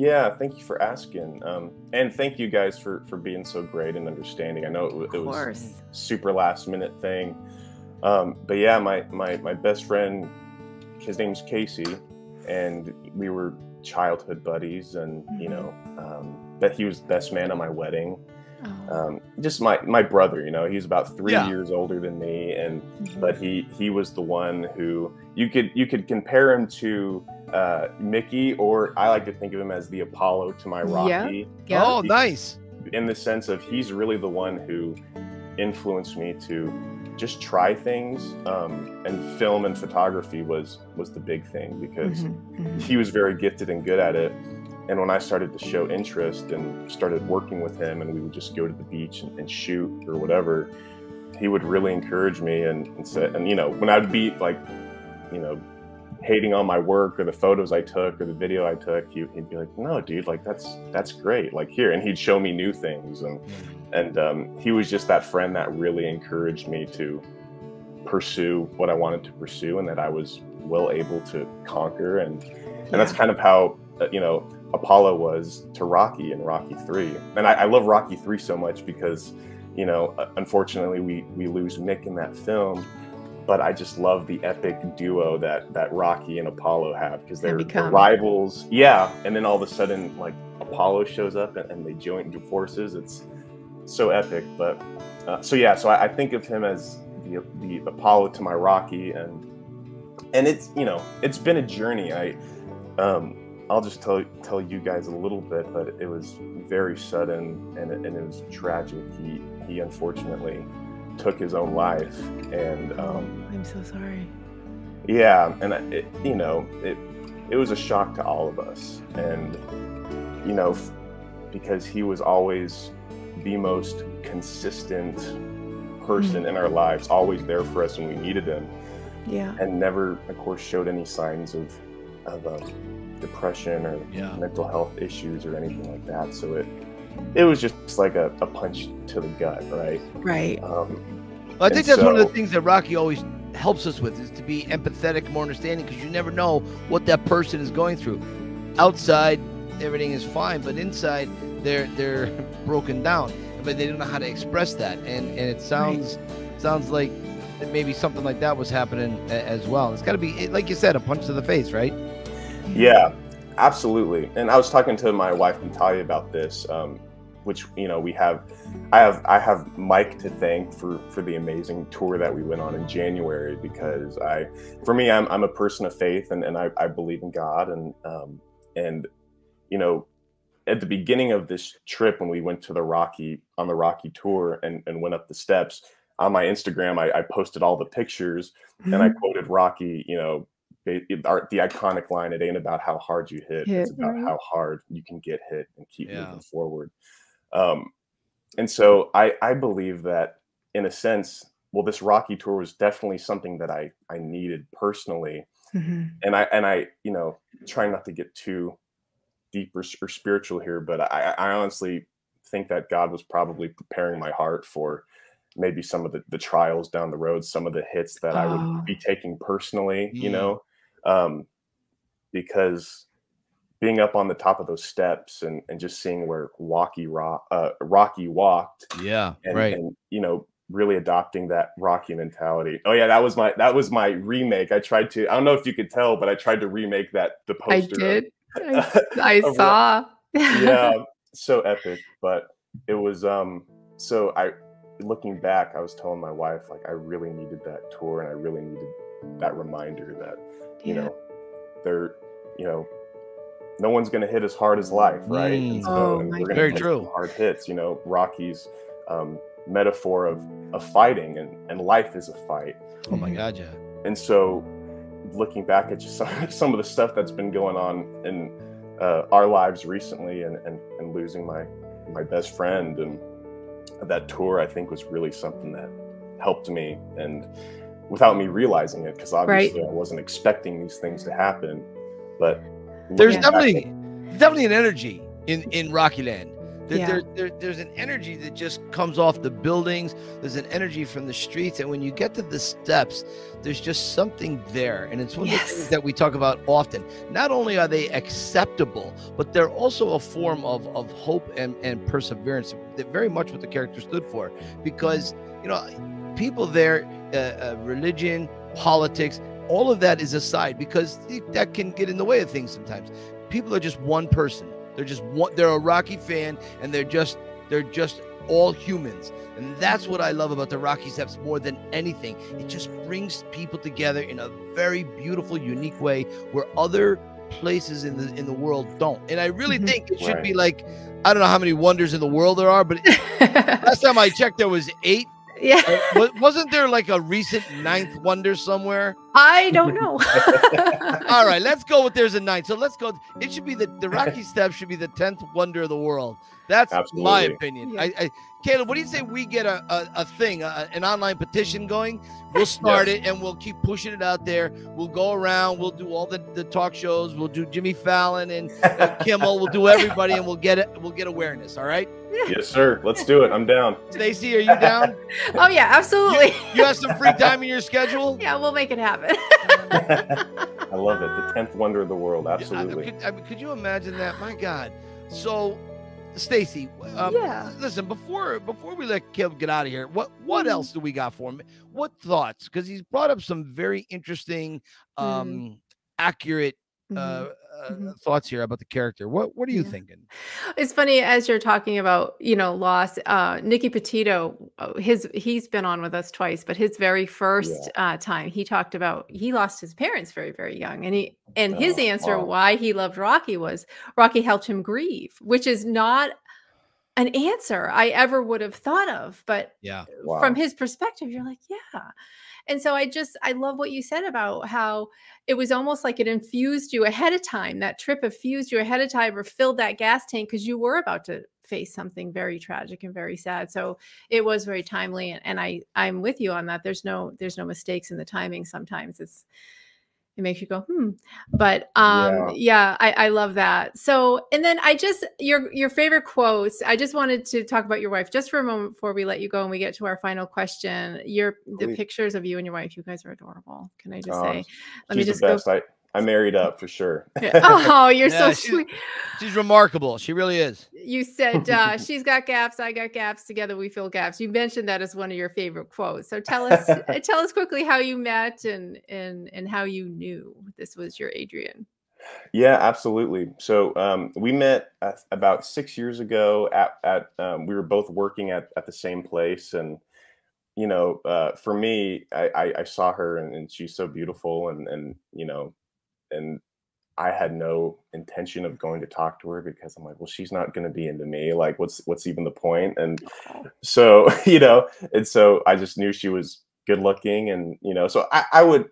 Yeah, thank you for asking. Um, and thank you guys for for being so great and understanding. I know it, it was course. super last minute thing. Um, but yeah, my, my my best friend, his name's Casey, and we were childhood buddies, and you Mhm. know, um, that he was the best man at my wedding. Oh, Um, just my my brother, you know, he's about three Yeah. years older than me, and mhm. but he he was the one who you could you could compare him to uh, Mickey, or I like to think of him as the Apollo to my Rocky yeah. Oh, nice. in the sense of he's really the one who influenced me to just try things um, and film and photography was was the big thing because Mhm, mhm. he was very gifted and good at it and when i started to show interest and started working with him and we would just go to the beach and, and shoot or whatever he would really encourage me and, and say and you know when i'd be like you know hating on my work or the photos I took or the video I took, he, he'd be like, "No, dude, like that's that's great. Like here," and he'd show me new things, and and um, he was just that friend that really encouraged me to pursue what I wanted to pursue, and that I was well able to conquer, and and that's kind of how uh, you know Apollo was to Rocky in Rocky Three, and I, I love Rocky Three so much because you know unfortunately we we lose Mick in that film but I just love the epic duo that that Rocky and Apollo have because They they're, they're rivals. Yeah, and then all of a sudden, like Apollo shows up and, and they join forces. It's so epic. But uh, so yeah, so I, I think of him as the the Apollo to my Rocky, and and it's you know it's been a journey. I um, I'll just tell tell you guys a little bit, but it was very sudden and and it was tragic. He he unfortunately took his own life, and um, I'm so sorry. yeah, and it, you know, it it was a shock to all of us, and you know, f- because he was always the most consistent person in our lives, always there for us when we needed him. Yeah. and never, of course, showed any signs of of um, depression or Yeah. mental health issues or anything like that. So it it was just like a, a punch to the gut, right? Right. Um, Well, I think And that's one of the things that Rocky always helps us with is to be empathetic, more understanding, because you never know what that person is going through. Outside, everything is fine, but inside, they're they're broken down, but they don't know how to express that. And and it sounds sounds like that maybe something like that was happening as well. It's got to be, like you said, a punch to the face, right? Yeah, absolutely. And I was talking to my wife Natalia about this, um, which you know we have. I have I have Mike to thank for for the amazing tour that we went on in January because I, for me, I'm I'm a person of faith and and I, I believe in God and um and you know at the beginning of this trip when we went to the Rocky on the Rocky tour and and went up the steps on my Instagram I, I posted all the pictures and I quoted Rocky, you know, our- the iconic line, "It ain't about how hard you hit; it's about right. how hard you can get hit and keep Yeah. moving forward." Um, and so I, I believe that, in a sense, well, this Rocky tour was definitely something that I, I needed personally, Mhm. and I, and I, you know, trying not to get too deep or, or spiritual here, but I, I honestly think that God was probably preparing my heart for maybe some of the, the trials down the road, some of the hits that I Oh. would be taking personally, you Mm. know, um, because being up on the top of those steps and, and just seeing where Rocky, Rock, uh, Rocky walked Yeah, and, right. and, you know, really adopting that Rocky mentality. Oh yeah, that was my, that was my remake. I tried to, I don't know if you could tell, but I tried to remake that, the I poster. of- did. I, I saw. yeah so epic but it was um so i looking back i was telling my wife like i really needed that tour and i really needed that reminder that you Yeah. know they're you know no one's going to hit as hard as life right Mm. and so Oh and we're gonna Very take true. hard hits you know rocky's um metaphor of of fighting and and life is a fight Oh my God, yeah. and so looking back at just some, some of the stuff that's been going on in uh, our lives recently and, and, and losing my my best friend and that tour i think was really something that helped me and without me realizing it because obviously i wasn't expecting these things to happen but There's looking back definitely definitely an energy in in Rocky Land. There, Yeah. there, there- there's an energy that just comes off the buildings. There's an energy from the streets, and when you get to the steps, there's just something there, and it's one of the things that we talk about often. Not only are they acceptable, but they're also a form of of hope and and perseverance. That very much what the character stood for, because you know, people there, uh, uh, religion, politics, all of that is aside because that can get in the way of things sometimes. People are just one person. They're just one. They're a Rocky fan, and they're just they're just all humans, and that's what I love about the Rocky Steps more than anything. It just brings people together in a very beautiful, unique way where other places in the in the world don't. And I really Mhm. think it should Right. be like I don't know how many wonders in the world there are, but last time I checked, there was eight. Yeah. Uh, wasn't there like a recent ninth wonder somewhere? I don't know. All right, let's go with there's a nine. So let's go. It should be the the Rocky Steps should be the tenth wonder of the world. That's my opinion. Yeah. I, I, Caleb, what do you say we get a, a, a thing, a, an online petition going? We'll start Yes. it and we'll keep pushing it out there. We'll go around. We'll do all the, the talk shows. We'll do Jimmy Fallon and uh, Kimmel. We'll do everybody, and we'll get it. We'll get awareness. All right, yes sir let's do it i'm down Stacy, are you down? oh yeah, absolutely. You have some free time in your schedule? yeah, we'll make it happen. i love it the 10th wonder of the world Yeah, I- absolutely could, I mean, could you imagine that? My God. So, Stacy, um, Yeah. listen before before we let Caleb get out of here. What what Mhm. else do we got for him? What thoughts? Because he's brought up some very interesting, um, accurate uh, Mhm. Uh, Mhm. thoughts here about the character. What what are you Yeah. thinking? It's funny as you're talking about, you know, loss. Uh, Nikki Petito, uh, his he's been on with us twice, but his very first uh, time, he talked about he lost his parents very, very young, and he and his Oh, answer wow. why he loved Rocky was Rocky helped him grieve, which is not an answer I ever would have thought of, but Yeah. wow. from his perspective you're like yeah and so i just i love what you said about how it was almost like it infused you ahead of time that trip infused you ahead of time or filled that gas tank because you were about to face something very tragic and very sad. So it was very timely, and, and I I'm with you on that. There's no there's no mistakes in the timing. Sometimes it's it makes you go hmm but um Yeah. yeah, I, I love that so and then i just your your favorite quotes i just wanted to talk about your wife just for a moment before we let you go and we get to our final question your the Please. pictures of you and your wife you guys are adorable can i just Oh, say let me just go. I, I married up for sure. oh you're Yeah, so she- sweet She's remarkable. She really is. you said uh, she's got gaps i got gaps together we fill gaps you mentioned that as one of your favorite quotes so tell us uh, tell us quickly how you met and and and how you knew this was your adrian Yeah, absolutely. So um, we met at, about six years ago. At, at um, we were both working at, at the same place, and you know, uh, for me, I, I, I saw her, and, and she's so beautiful, and and you know, and I had no intention of going to talk to her because I'm like, well, she's not going to be into me. Like, what's what's even the point? And so you know, and so I just knew she was good looking, and you know, so I, I would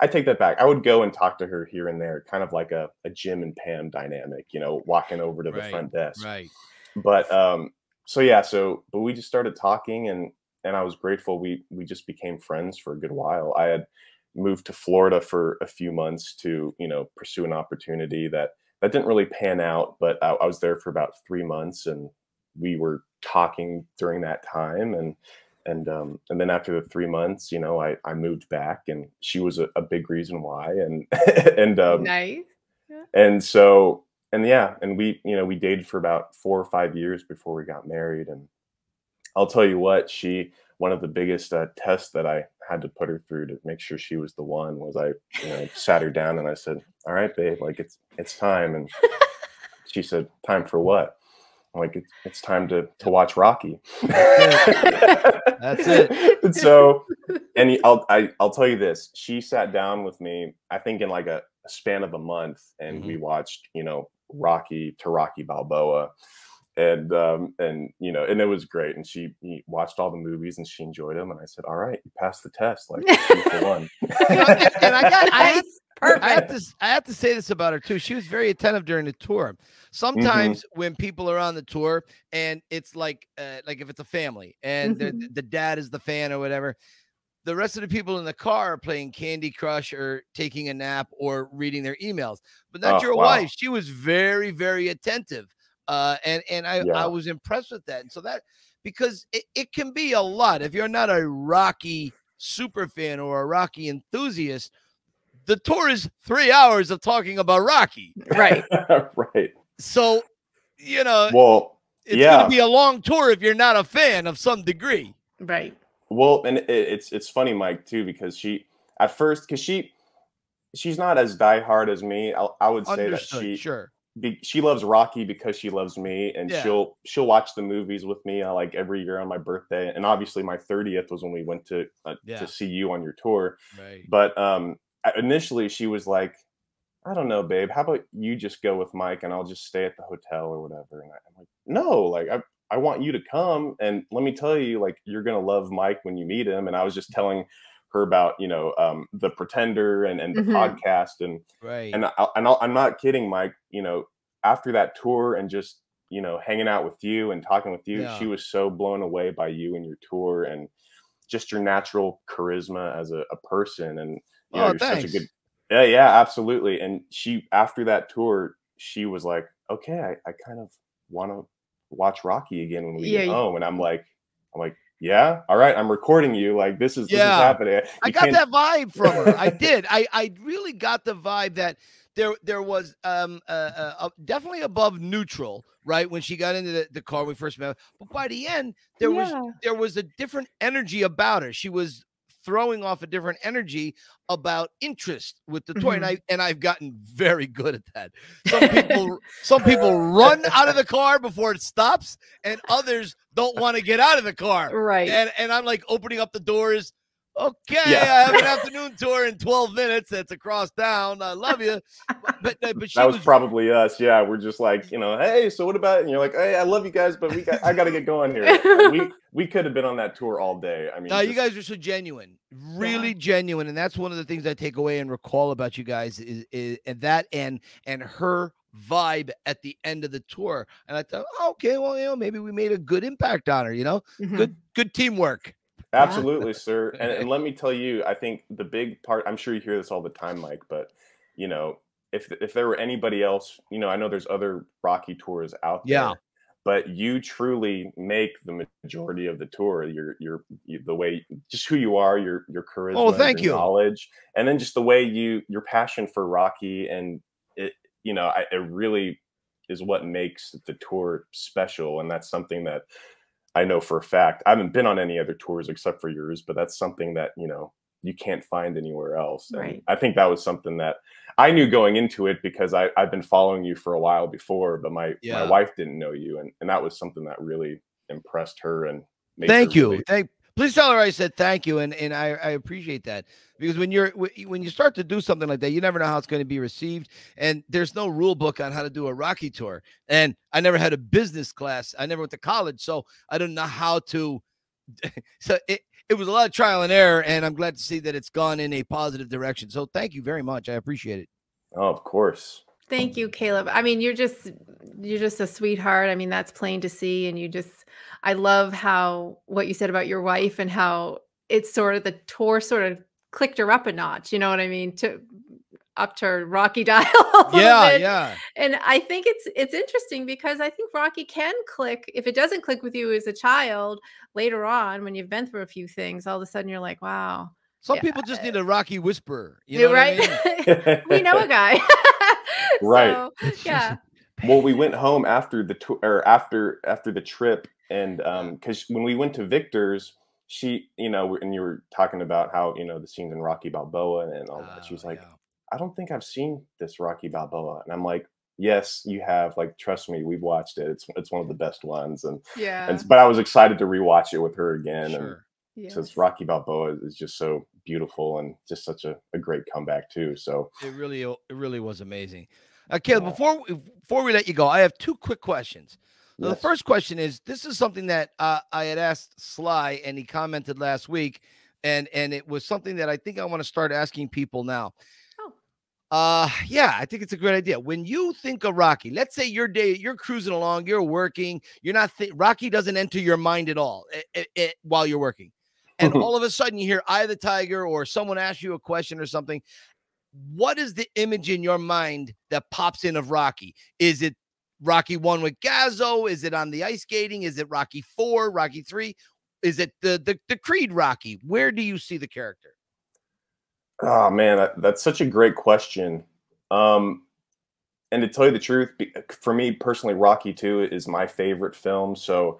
I take that back. I would go and talk to her here and there, kind of like a, a Jim and Pam dynamic, you know, walking over to the Right, front desk. Right. But um, so yeah, so but we just started talking, and and I was grateful. We we just became friends for a good while. I had moved to Florida for a few months to you know pursue an opportunity that that didn't really pan out, but I, I was there for about three months, and we were talking during that time, and and um, and then after the three months, you know, I I moved back, and she was a, a big reason why, and and um, nice. And so and yeah and we you know we dated for about four or five years before we got married and i'll tell you what she one of the biggest uh, tests that i had to put her through to make sure she was the one was i you know sat her down and i said all right babe like it's it's time. And she said time for what? I'm like it's, it's time to to watch rocky. That's it. and so and I'll I, I'll tell you this. She sat down with me, I think in like a, a span of a month, and we watched, you know, Rocky to Rocky Balboa, and um and you know, and it was great. And she watched all the movies and she enjoyed them. And I said, "All right, you passed the test. Like she's the one." And, and I got I, Nice. I have to s- I have to say this about her too. She was very attentive during the tour. Sometimes when people are on the tour and it's like uh, like if it's a family and the- Mhm. the dad is the fan or whatever, the rest of the people in the car are playing Candy Crush or taking a nap or reading their emails. But not Oh, your wow. wife. She was very very attentive. Uh, and and I, Yeah. I was impressed with that. And so that because it, it can be a lot if you're not a Rocky super fan or a Rocky enthusiast. The tour is three hours of talking about Rocky. right right. So, you know, Well, it's yeah. going to be a long tour if you're not a fan of some degree. right Well, and it, it's it's funny, Mike, too, because she at first, because she she's not as diehard as me. I, I would say Understood. that she sure. Be, she loves Rocky because she loves me, and Yeah. she'll she'll watch the movies with me uh, like every year on my birthday. And obviously, my thirtieth was when we went to uh, Yeah. to see you on your tour. Right. But um, initially, she was like, "I don't know, babe. How about you just go with Mike, and I'll just stay at the hotel or whatever." And I, I'm like, "No, like I." I want you to come and let me tell you, like you're gonna love Mike when you meet him. And I was just telling her about, you know, um, the Pretender and and the Mhm. podcast, and Right. and I, and I'll, I'm not kidding, Mike. You know, after that tour and just you know hanging out with you and talking with you, Yeah. she was so blown away by you and your tour and just your natural charisma as a, a person. And you know, Oh, you're thanks. such a good. Yeah, yeah, absolutely. And she after that tour, she was like, okay, I, I kind of want to watch Rocky again when we Yeah, get you- home. And I'm like, I'm like, yeah, all right, I'm recording you. Like this is this Yeah. is happening. I got can't- that vibe from her. I did. I I really got the vibe that there there was um uh, uh, uh, definitely above neutral, right? When she got into the, the car we first met, but by the end there was there was a different energy about her. She was throwing off a different energy about interest with the toy, and mm-hmm. I and I've gotten very good at that. Some people some people run out of the car before it stops, and others don't want to get out of the car. right And and I'm like opening up the doors. Okay, Yeah. I have an afternoon tour in 12 minutes. That's across town. I love you. But but, that was, was, probably us. Yeah, we're just like, you know, hey, so what about? And you're like, hey, I love you guys, but we got, I got to get going here. We we could have been on that tour all day. I mean, no, you guys are so genuine, really genuine, and that's one of the things I take away and recall about you guys is, is and that and and her vibe at the end of the tour. And I thought, oh, okay, well, you know, maybe we made a good impact on her. You know, Mhm. good good teamwork. Absolutely, sir. And, and let me tell you, I think the big part, I'm sure you hear this all the time, Mike, but you know, if if there were anybody else, you know, I know there's other Rocky tours out there. Yeah. But you truly make the majority of the tour. Your your you, the way just who you are, your your charisma, Oh, thank your you. knowledge, and then just the way you your passion for Rocky and it you know, I, it really is what makes the tour special, and that's something that I know for a fact. I haven't been on any other tours except for yours, but that's something that you know you can't find anywhere else. And Right. I think that was something that I knew going into it because I, I've been following you for a while before, but my Yeah. my wife didn't know you, and, and that was something that really impressed her. And made Thank her you. really- Thank. Please tell her I said thank you, and and I, I appreciate that because when you're when you start to do something like that, you never know how it's going to be received, and there's no rule book on how to do a Rocky tour. And I never had a business class. I never went to college, so I don't know how to. so it it was a lot of trial and error, and I'm glad to see that it's gone in a positive direction. So thank you very much. I appreciate it. Oh, of course. Thank you, Caleb. I mean, you're just you're just a sweetheart. I mean, that's plain to see. And you just I love how what you said about your wife and how it's sort of the tour sort of clicked her up a notch. You know what I mean? To up to Rocky dial. Yeah, bit. yeah. And I think it's it's interesting because I think Rocky can click if it doesn't click with you as a child later on when you've been through a few things. All of a sudden, you're like, wow, Some Yeah. people just need a Rocky whisper. You know what I right. mean? we know a guy. Right. So, yeah. well we went home after the tour or after after the trip and um because when we went to victor's she you know and you were talking about how you know the scenes in rocky balboa and all that she was Oh, like yeah. i don't think i've seen this rocky balboa and i'm like yes you have like trust me we've watched it it's it's one of the best ones and, Yeah. and but i was excited to rewatch it with her again and Sure. yes. since rocky balboa is just so beautiful and just such a, a great comeback too so It really, it really was amazing. Uh, Caleb, before we- before we let you go, I have two quick questions. Now, The first question is: This is something that uh, I had asked Sly, and he commented last week, and and it was something that I think I want to start asking people now. Oh. Uh, yeah, I think it's a great idea. When you think of Rocky, let's say your day, you're cruising along, you're working, you're not thi- Rocky doesn't enter your mind at all eh, eh, eh, while you're working, and all of a sudden you hear "Eye of the Tiger" or someone asks you a question or something. What is the image in your mind that pops in of Rocky? Is it Rocky one with Gazzo? Is it on the ice skating? Is it Rocky four, Rocky three? Is it the the, the Creed Rocky? Where do you see the character? Oh man, that, that's such a great question. Um, and to tell you the truth, for me personally, Rocky Two is my favorite film. So,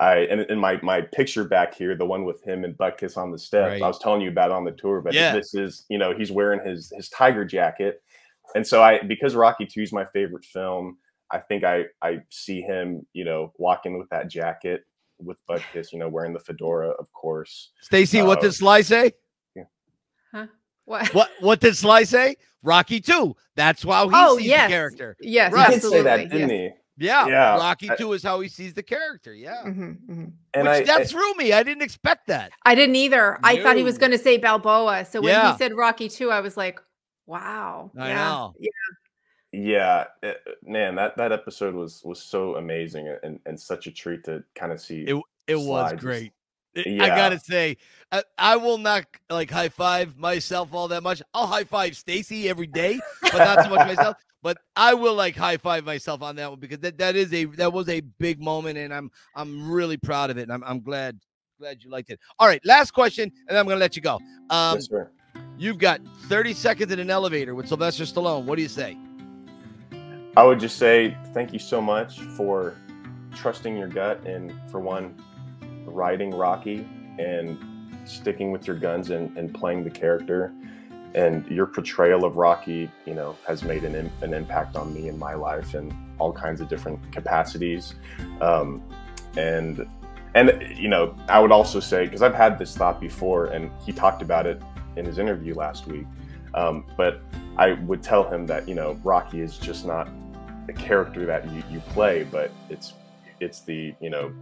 I and in my my picture back here, the one with him and Butkus on the steps, Right. I was telling you about on the tour. But Yeah. this is, you know, he's wearing his his tiger jacket, and so I because Rocky Two is my favorite film. I think I I see him, you know, walking with that jacket with Butkus, you know, wearing the fedora, of course. Stacy, what Uh, did Sly say? Huh? What? What what did Sly say? Rocky two. That's why he Oh, sees yes. the character. Yes, Right. He did say that, absolutely, didn't yes. he? Yeah, Yeah, Rocky I- two is how he sees the character. Yeah, Mhm, mhm. And which I, that I- threw me. I didn't expect that. I didn't either. I thought he was going to say Balboa. So when Yeah. he said Rocky 2, I was like, wow. I yeah. know. Yeah. yeah it- man that that episode was was so amazing and and such a treat to kind of see It It was great. I- I gotta say, I, I will not like high five myself all that much. I'll high five Stacy every day, but not so much myself. But I will like high five myself on that one because that, that is a that was a big moment, and I'm I'm really proud of it, and I'm I'm glad glad you liked it. All right, last question, and I'm gonna let you go. Um, yes, you've got 30 seconds in an elevator with Sylvester Stallone. What do you say? i would just say thank you so much for trusting your gut and for one writing rocky and sticking with your guns and, and playing the character. And your portrayal of rocky you know has made an, an impact on me in my life in all kinds of different capacities. Um, and and you know i would also say because i've had this thought before and he talked about it in his interview last week um, but i would tell him that you know rocky is just not a character that you, you play but it's it's the you know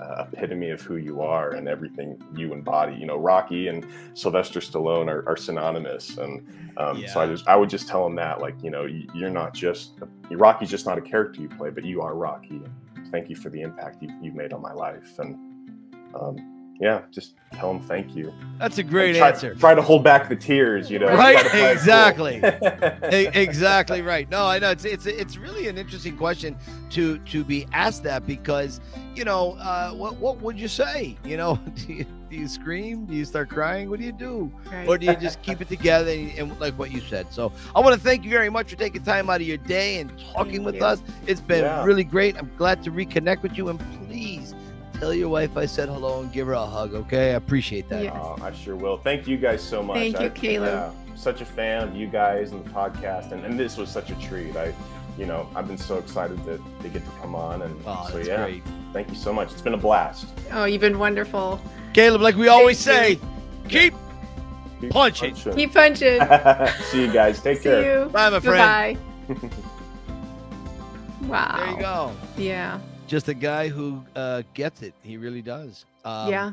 uh, epitome of who you are and everything you embody. You know, Rocky and Sylvester Stallone are, are synonymous, and um, so I just I would just tell him that, like, you know, you, you're not just Rocky's just not a character you play, but you are Rocky. Thank you for the impact you, you've made on my life, and um, yeah, just tell them thank you. That's a great try, answer. Try to hold back the tears, you know. Right, try to play it cool. exactly. Exactly right. No, I know it's it's it's really an interesting question to to be asked that because you know uh, what what would you say? You know, do you, do you scream? Do you start crying? What do you do? Right. Or do you just keep it together and, and like what you said? So I want to thank you very much for taking time out of your day and talking Thank with you. us. It's been Yeah. really great. I'm glad to reconnect with you and please tell your wife I said hello and give her a hug. Okay, I appreciate that. Yeah. Oh, I sure will. Thank you guys so much. Thank you, I- Caleb. yeah, I'm such a fan of you guys and the podcast, and, and this was such a treat. I, you know, I've been so excited to, to get to come on, and Oh, so that's yeah, great. thank you so much. It's been a blast. Oh, you've been wonderful. Caleb, like we always say, Thank keep Keep Punching. punching. Keep punching. See you guys. Take See care. you. Bye, my friend. Goodbye. wow. There you go. Yeah. Just a guy who uh, gets it. He really does. Um, yeah.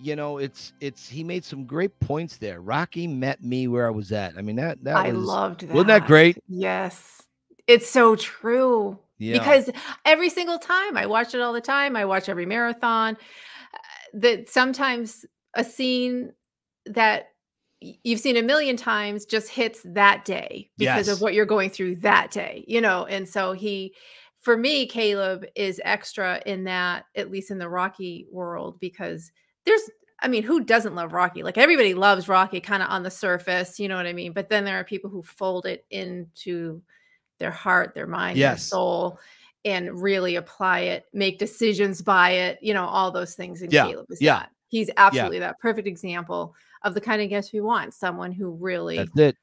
You know, it's it's he made some great points there. Rocky met me where I was at. I mean that that I was loved that. wasn't that great? Yes. It's so true. yeah. Because every single time I watch it all the time, I watch every marathon. uh, That sometimes a scene that you've seen a million times just hits that day because Yes. of what you're going through that day, you know. And so he, for me, Caleb is extra in that, at least in the Rocky world, because there's, I mean, who doesn't love Rocky? Like everybody loves Rocky kind of on the surface, you know what I mean? But then there are people who fold it into their heart, their mind, their soul, and really apply it, make decisions by it, you know, all those things. And Yeah, Caleb is yeah, that. He's absolutely that perfect example of the kind of guest we want. Someone who really that's it.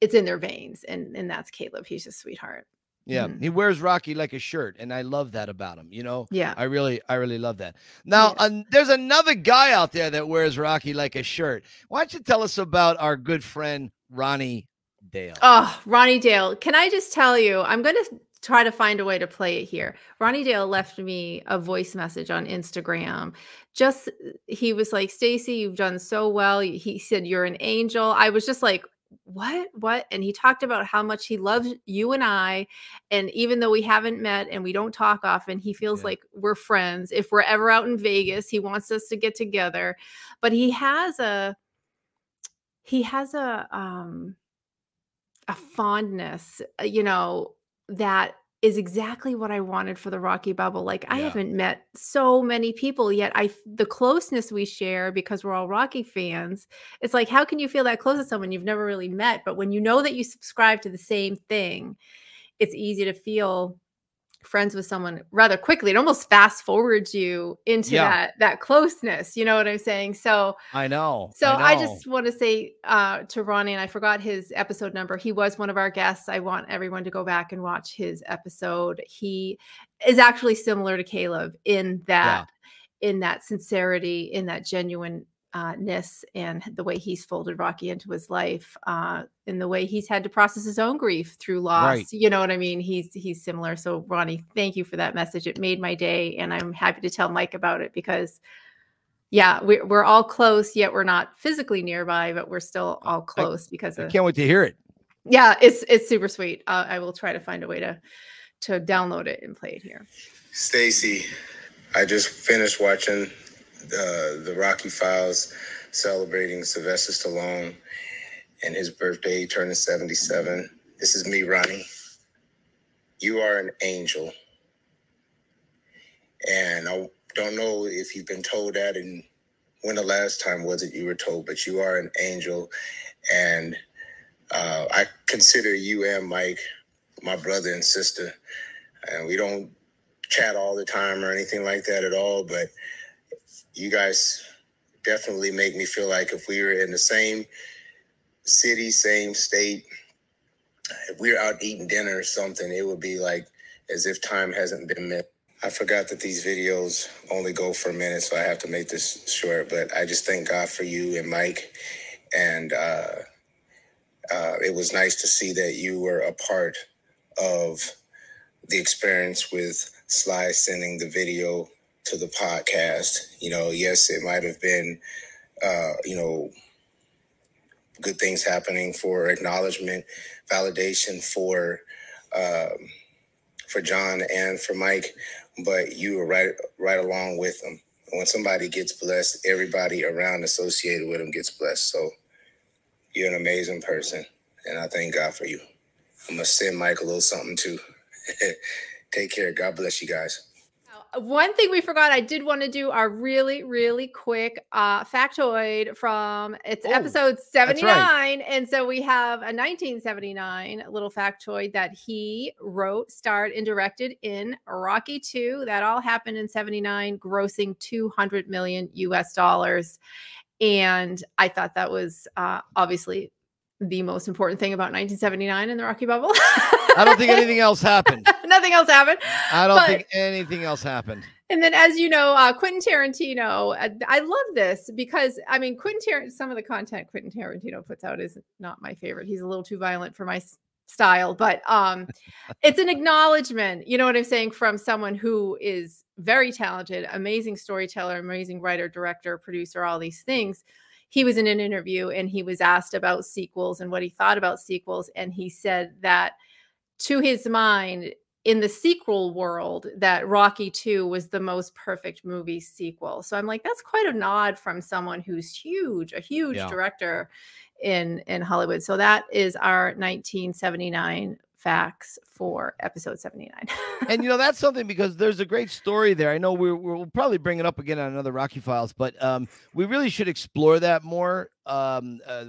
it's in their veins. And and that's Caleb. He's a sweetheart. Yeah, Mhm. he wears Rocky like a shirt, and I love that about him. You know, Yeah. I really, I really love that. Now, an- there's another guy out there that wears Rocky like a shirt. Why don't you tell us about our good friend Ronnie Dale? Oh, Ronnie Dale. Can I just tell you, I'm going to try to find a way to play it here. Ronnie Dale left me a voice message on Instagram. Just, he was like, Stacy, you've done so well. He said, You're an angel. I was just like, what? What? And he talked about how much he loves you and i and even though we haven't met and we don't talk often he feels Yeah. like we're friends. If we're ever out in vegas he wants us to get together. But he has a he has a um a fondness uh, you know that is exactly what i wanted for the rocky bubble like i Yeah. haven't met so many people yet I the closeness we share because we're all rocky fans it's like how can you feel that close to someone you've never really met but when you know that you subscribe to the same thing it's easy to feel friends with someone rather quickly it almost fast forwards you into Yeah. that that closeness you know what i'm saying so I know. so I, know. just want to say uh, to Ronnie, and I forgot his episode number. He was one of our guests. I want everyone to go back and watch his episode. He is actually similar to Caleb in that, in that sincerity, in that genuine uh, ness, and the way he's folded Rocky into his life, uh, in the way he's had to process his own grief through loss. Right. You know what I mean? He's he's similar. So Ronnie, thank you for that message. It made my day, and I'm happy to tell Mike about it because yeah we're, we're all close yet we're not physically nearby but we're still all close because I of can't wait to hear it. yeah it's it's super sweet uh, i will try to find a way to to download it and play it here Stacy, I just finished watching uh, the Rocky Files celebrating Sylvester Stallone and his birthday turning 77. This is me, Ronnie. You are an angel. And I don't know if you've been told that and when the last time was it you were told, but you are an angel. And uh, I consider you and Mike my brother and sister. And we don't chat all the time or anything like that at all, but you guys definitely make me feel like if we were in the same city, same state, if we were out eating dinner or something, it would be like as if time hasn't been missed. I forgot that these videos only go for a minute, so I have to make this short. But I just thank God for you and Mike, and uh, uh, it was nice to see that you were a part of the experience with Sly sending the video to the podcast. You know, yes, it might have been, uh, you know, good things happening for acknowledgement, validation for um, for John and for Mike, but you were right right along with them. When somebody gets blessed, everybody around associated with them gets blessed. So you're an amazing person, and I thank God for you. I'm gonna send Mike a little something too. Take care. God bless you guys. One thing we forgot, I did want to do our really, really quick uh, factoid from it's Oh, episode right. 79. And so we have a 1979 little factoid that he wrote, starred, and directed in Rocky 2. That all happened in 79, grossing 200 million US dollars. And I thought that was uh, obviously the most important thing about 1979 in the Rocky bubble. I don't think anything else happened. Nothing else happened. I don't But- think anything else happened. And then, as you know, uh, Quentin Tarantino, uh, I love this because I mean, Quentin Tar- some of the content Quentin Tarantino puts out is not my favorite. He's a little too violent for my style, but um, it's an acknowledgement, you know what I'm saying, from someone who is very talented, amazing storyteller, amazing writer, director, producer, all these things. He was in an interview and he was asked about sequels and what he thought about sequels. And he said that to his mind, in the sequel world that Rocky 2 was the most perfect movie sequel. So I'm like that's quite a nod from someone who's huge, a huge Yeah. director in in Hollywood. So that is our 1979 facts for episode 79. and you know that's something because there's a great story there. I know we we'll probably bring it up again on another Rocky Files, but um, we really should explore that more. Um, uh,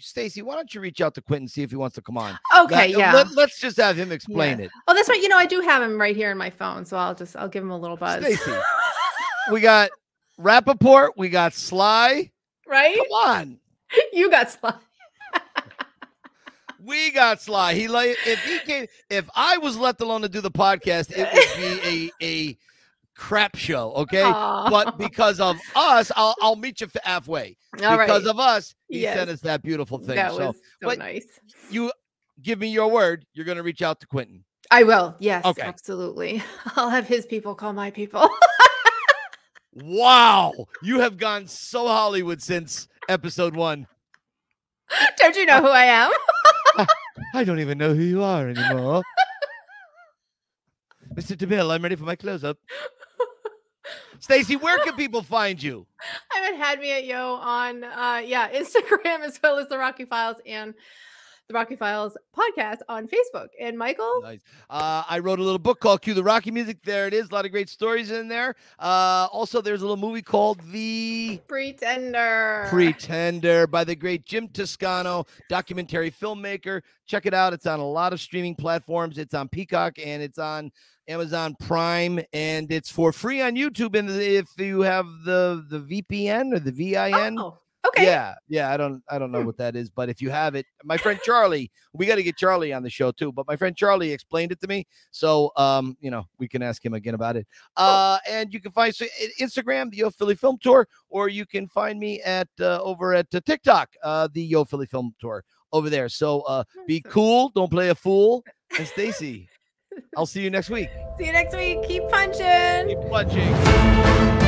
Stacy, why don't you reach out to Quentin see if he wants to come on? okay, That- yeah. Let, us just have him explain it. oh, that's right. You know, I do have him right here in my phone, so I'll just I'll give him a little buzz. Stacy. We got Rappaport, we got Sly. right? Come on. You got Sly. We got Sly. He like if he came if I was left alone to do the podcast, it would be a a crap show, okay? But because of us, I'll I'll meet you halfway. All right. because of us, he Yes. sent us that beautiful thing. that so was so nice. you give me your word, you're gonna reach out to Quentin. I will. Yes, Okay. absolutely. I'll have his people call my people. Wow, you have gone so Hollywood since episode one. Don't you know who I am? I don't even know who you are anymore. Mr. DeMille, I'm ready for my close up. Stacy, where can people find you? I'm at Had Me at Yo on uh yeah, Instagram as well as the Rocky Files and the Rocky Files podcast on Facebook. And Michael, Nice. Uh, I wrote a little book called Cue the Rocky Music. There it is. A lot of great stories in there. Uh, also, there's a little movie called The Pretender. Pretender by the great Jim Toscano, documentary filmmaker. Check it out. It's on a lot of streaming platforms. It's on Peacock and it's on Amazon Prime, and it's for free on YouTube. And if you have the the VPN or the VIN, Oh, okay. yeah, yeah. I don't I don't know Hmm. what that is, but if you have it, my friend Charlie, we got to get Charlie on the show too. But my friend Charlie explained it to me, so um, you know, we can ask him again about it. Uh, and you can find so, Instagram, the Yo Philly Film Tour, or you can find me at uh, over at uh, TikTok, uh, the Yo Philly Film Tour over there. So uh, be cool, don't play a fool. And Stacy, I'll see you next week. See you next week. Keep punching. Keep watching.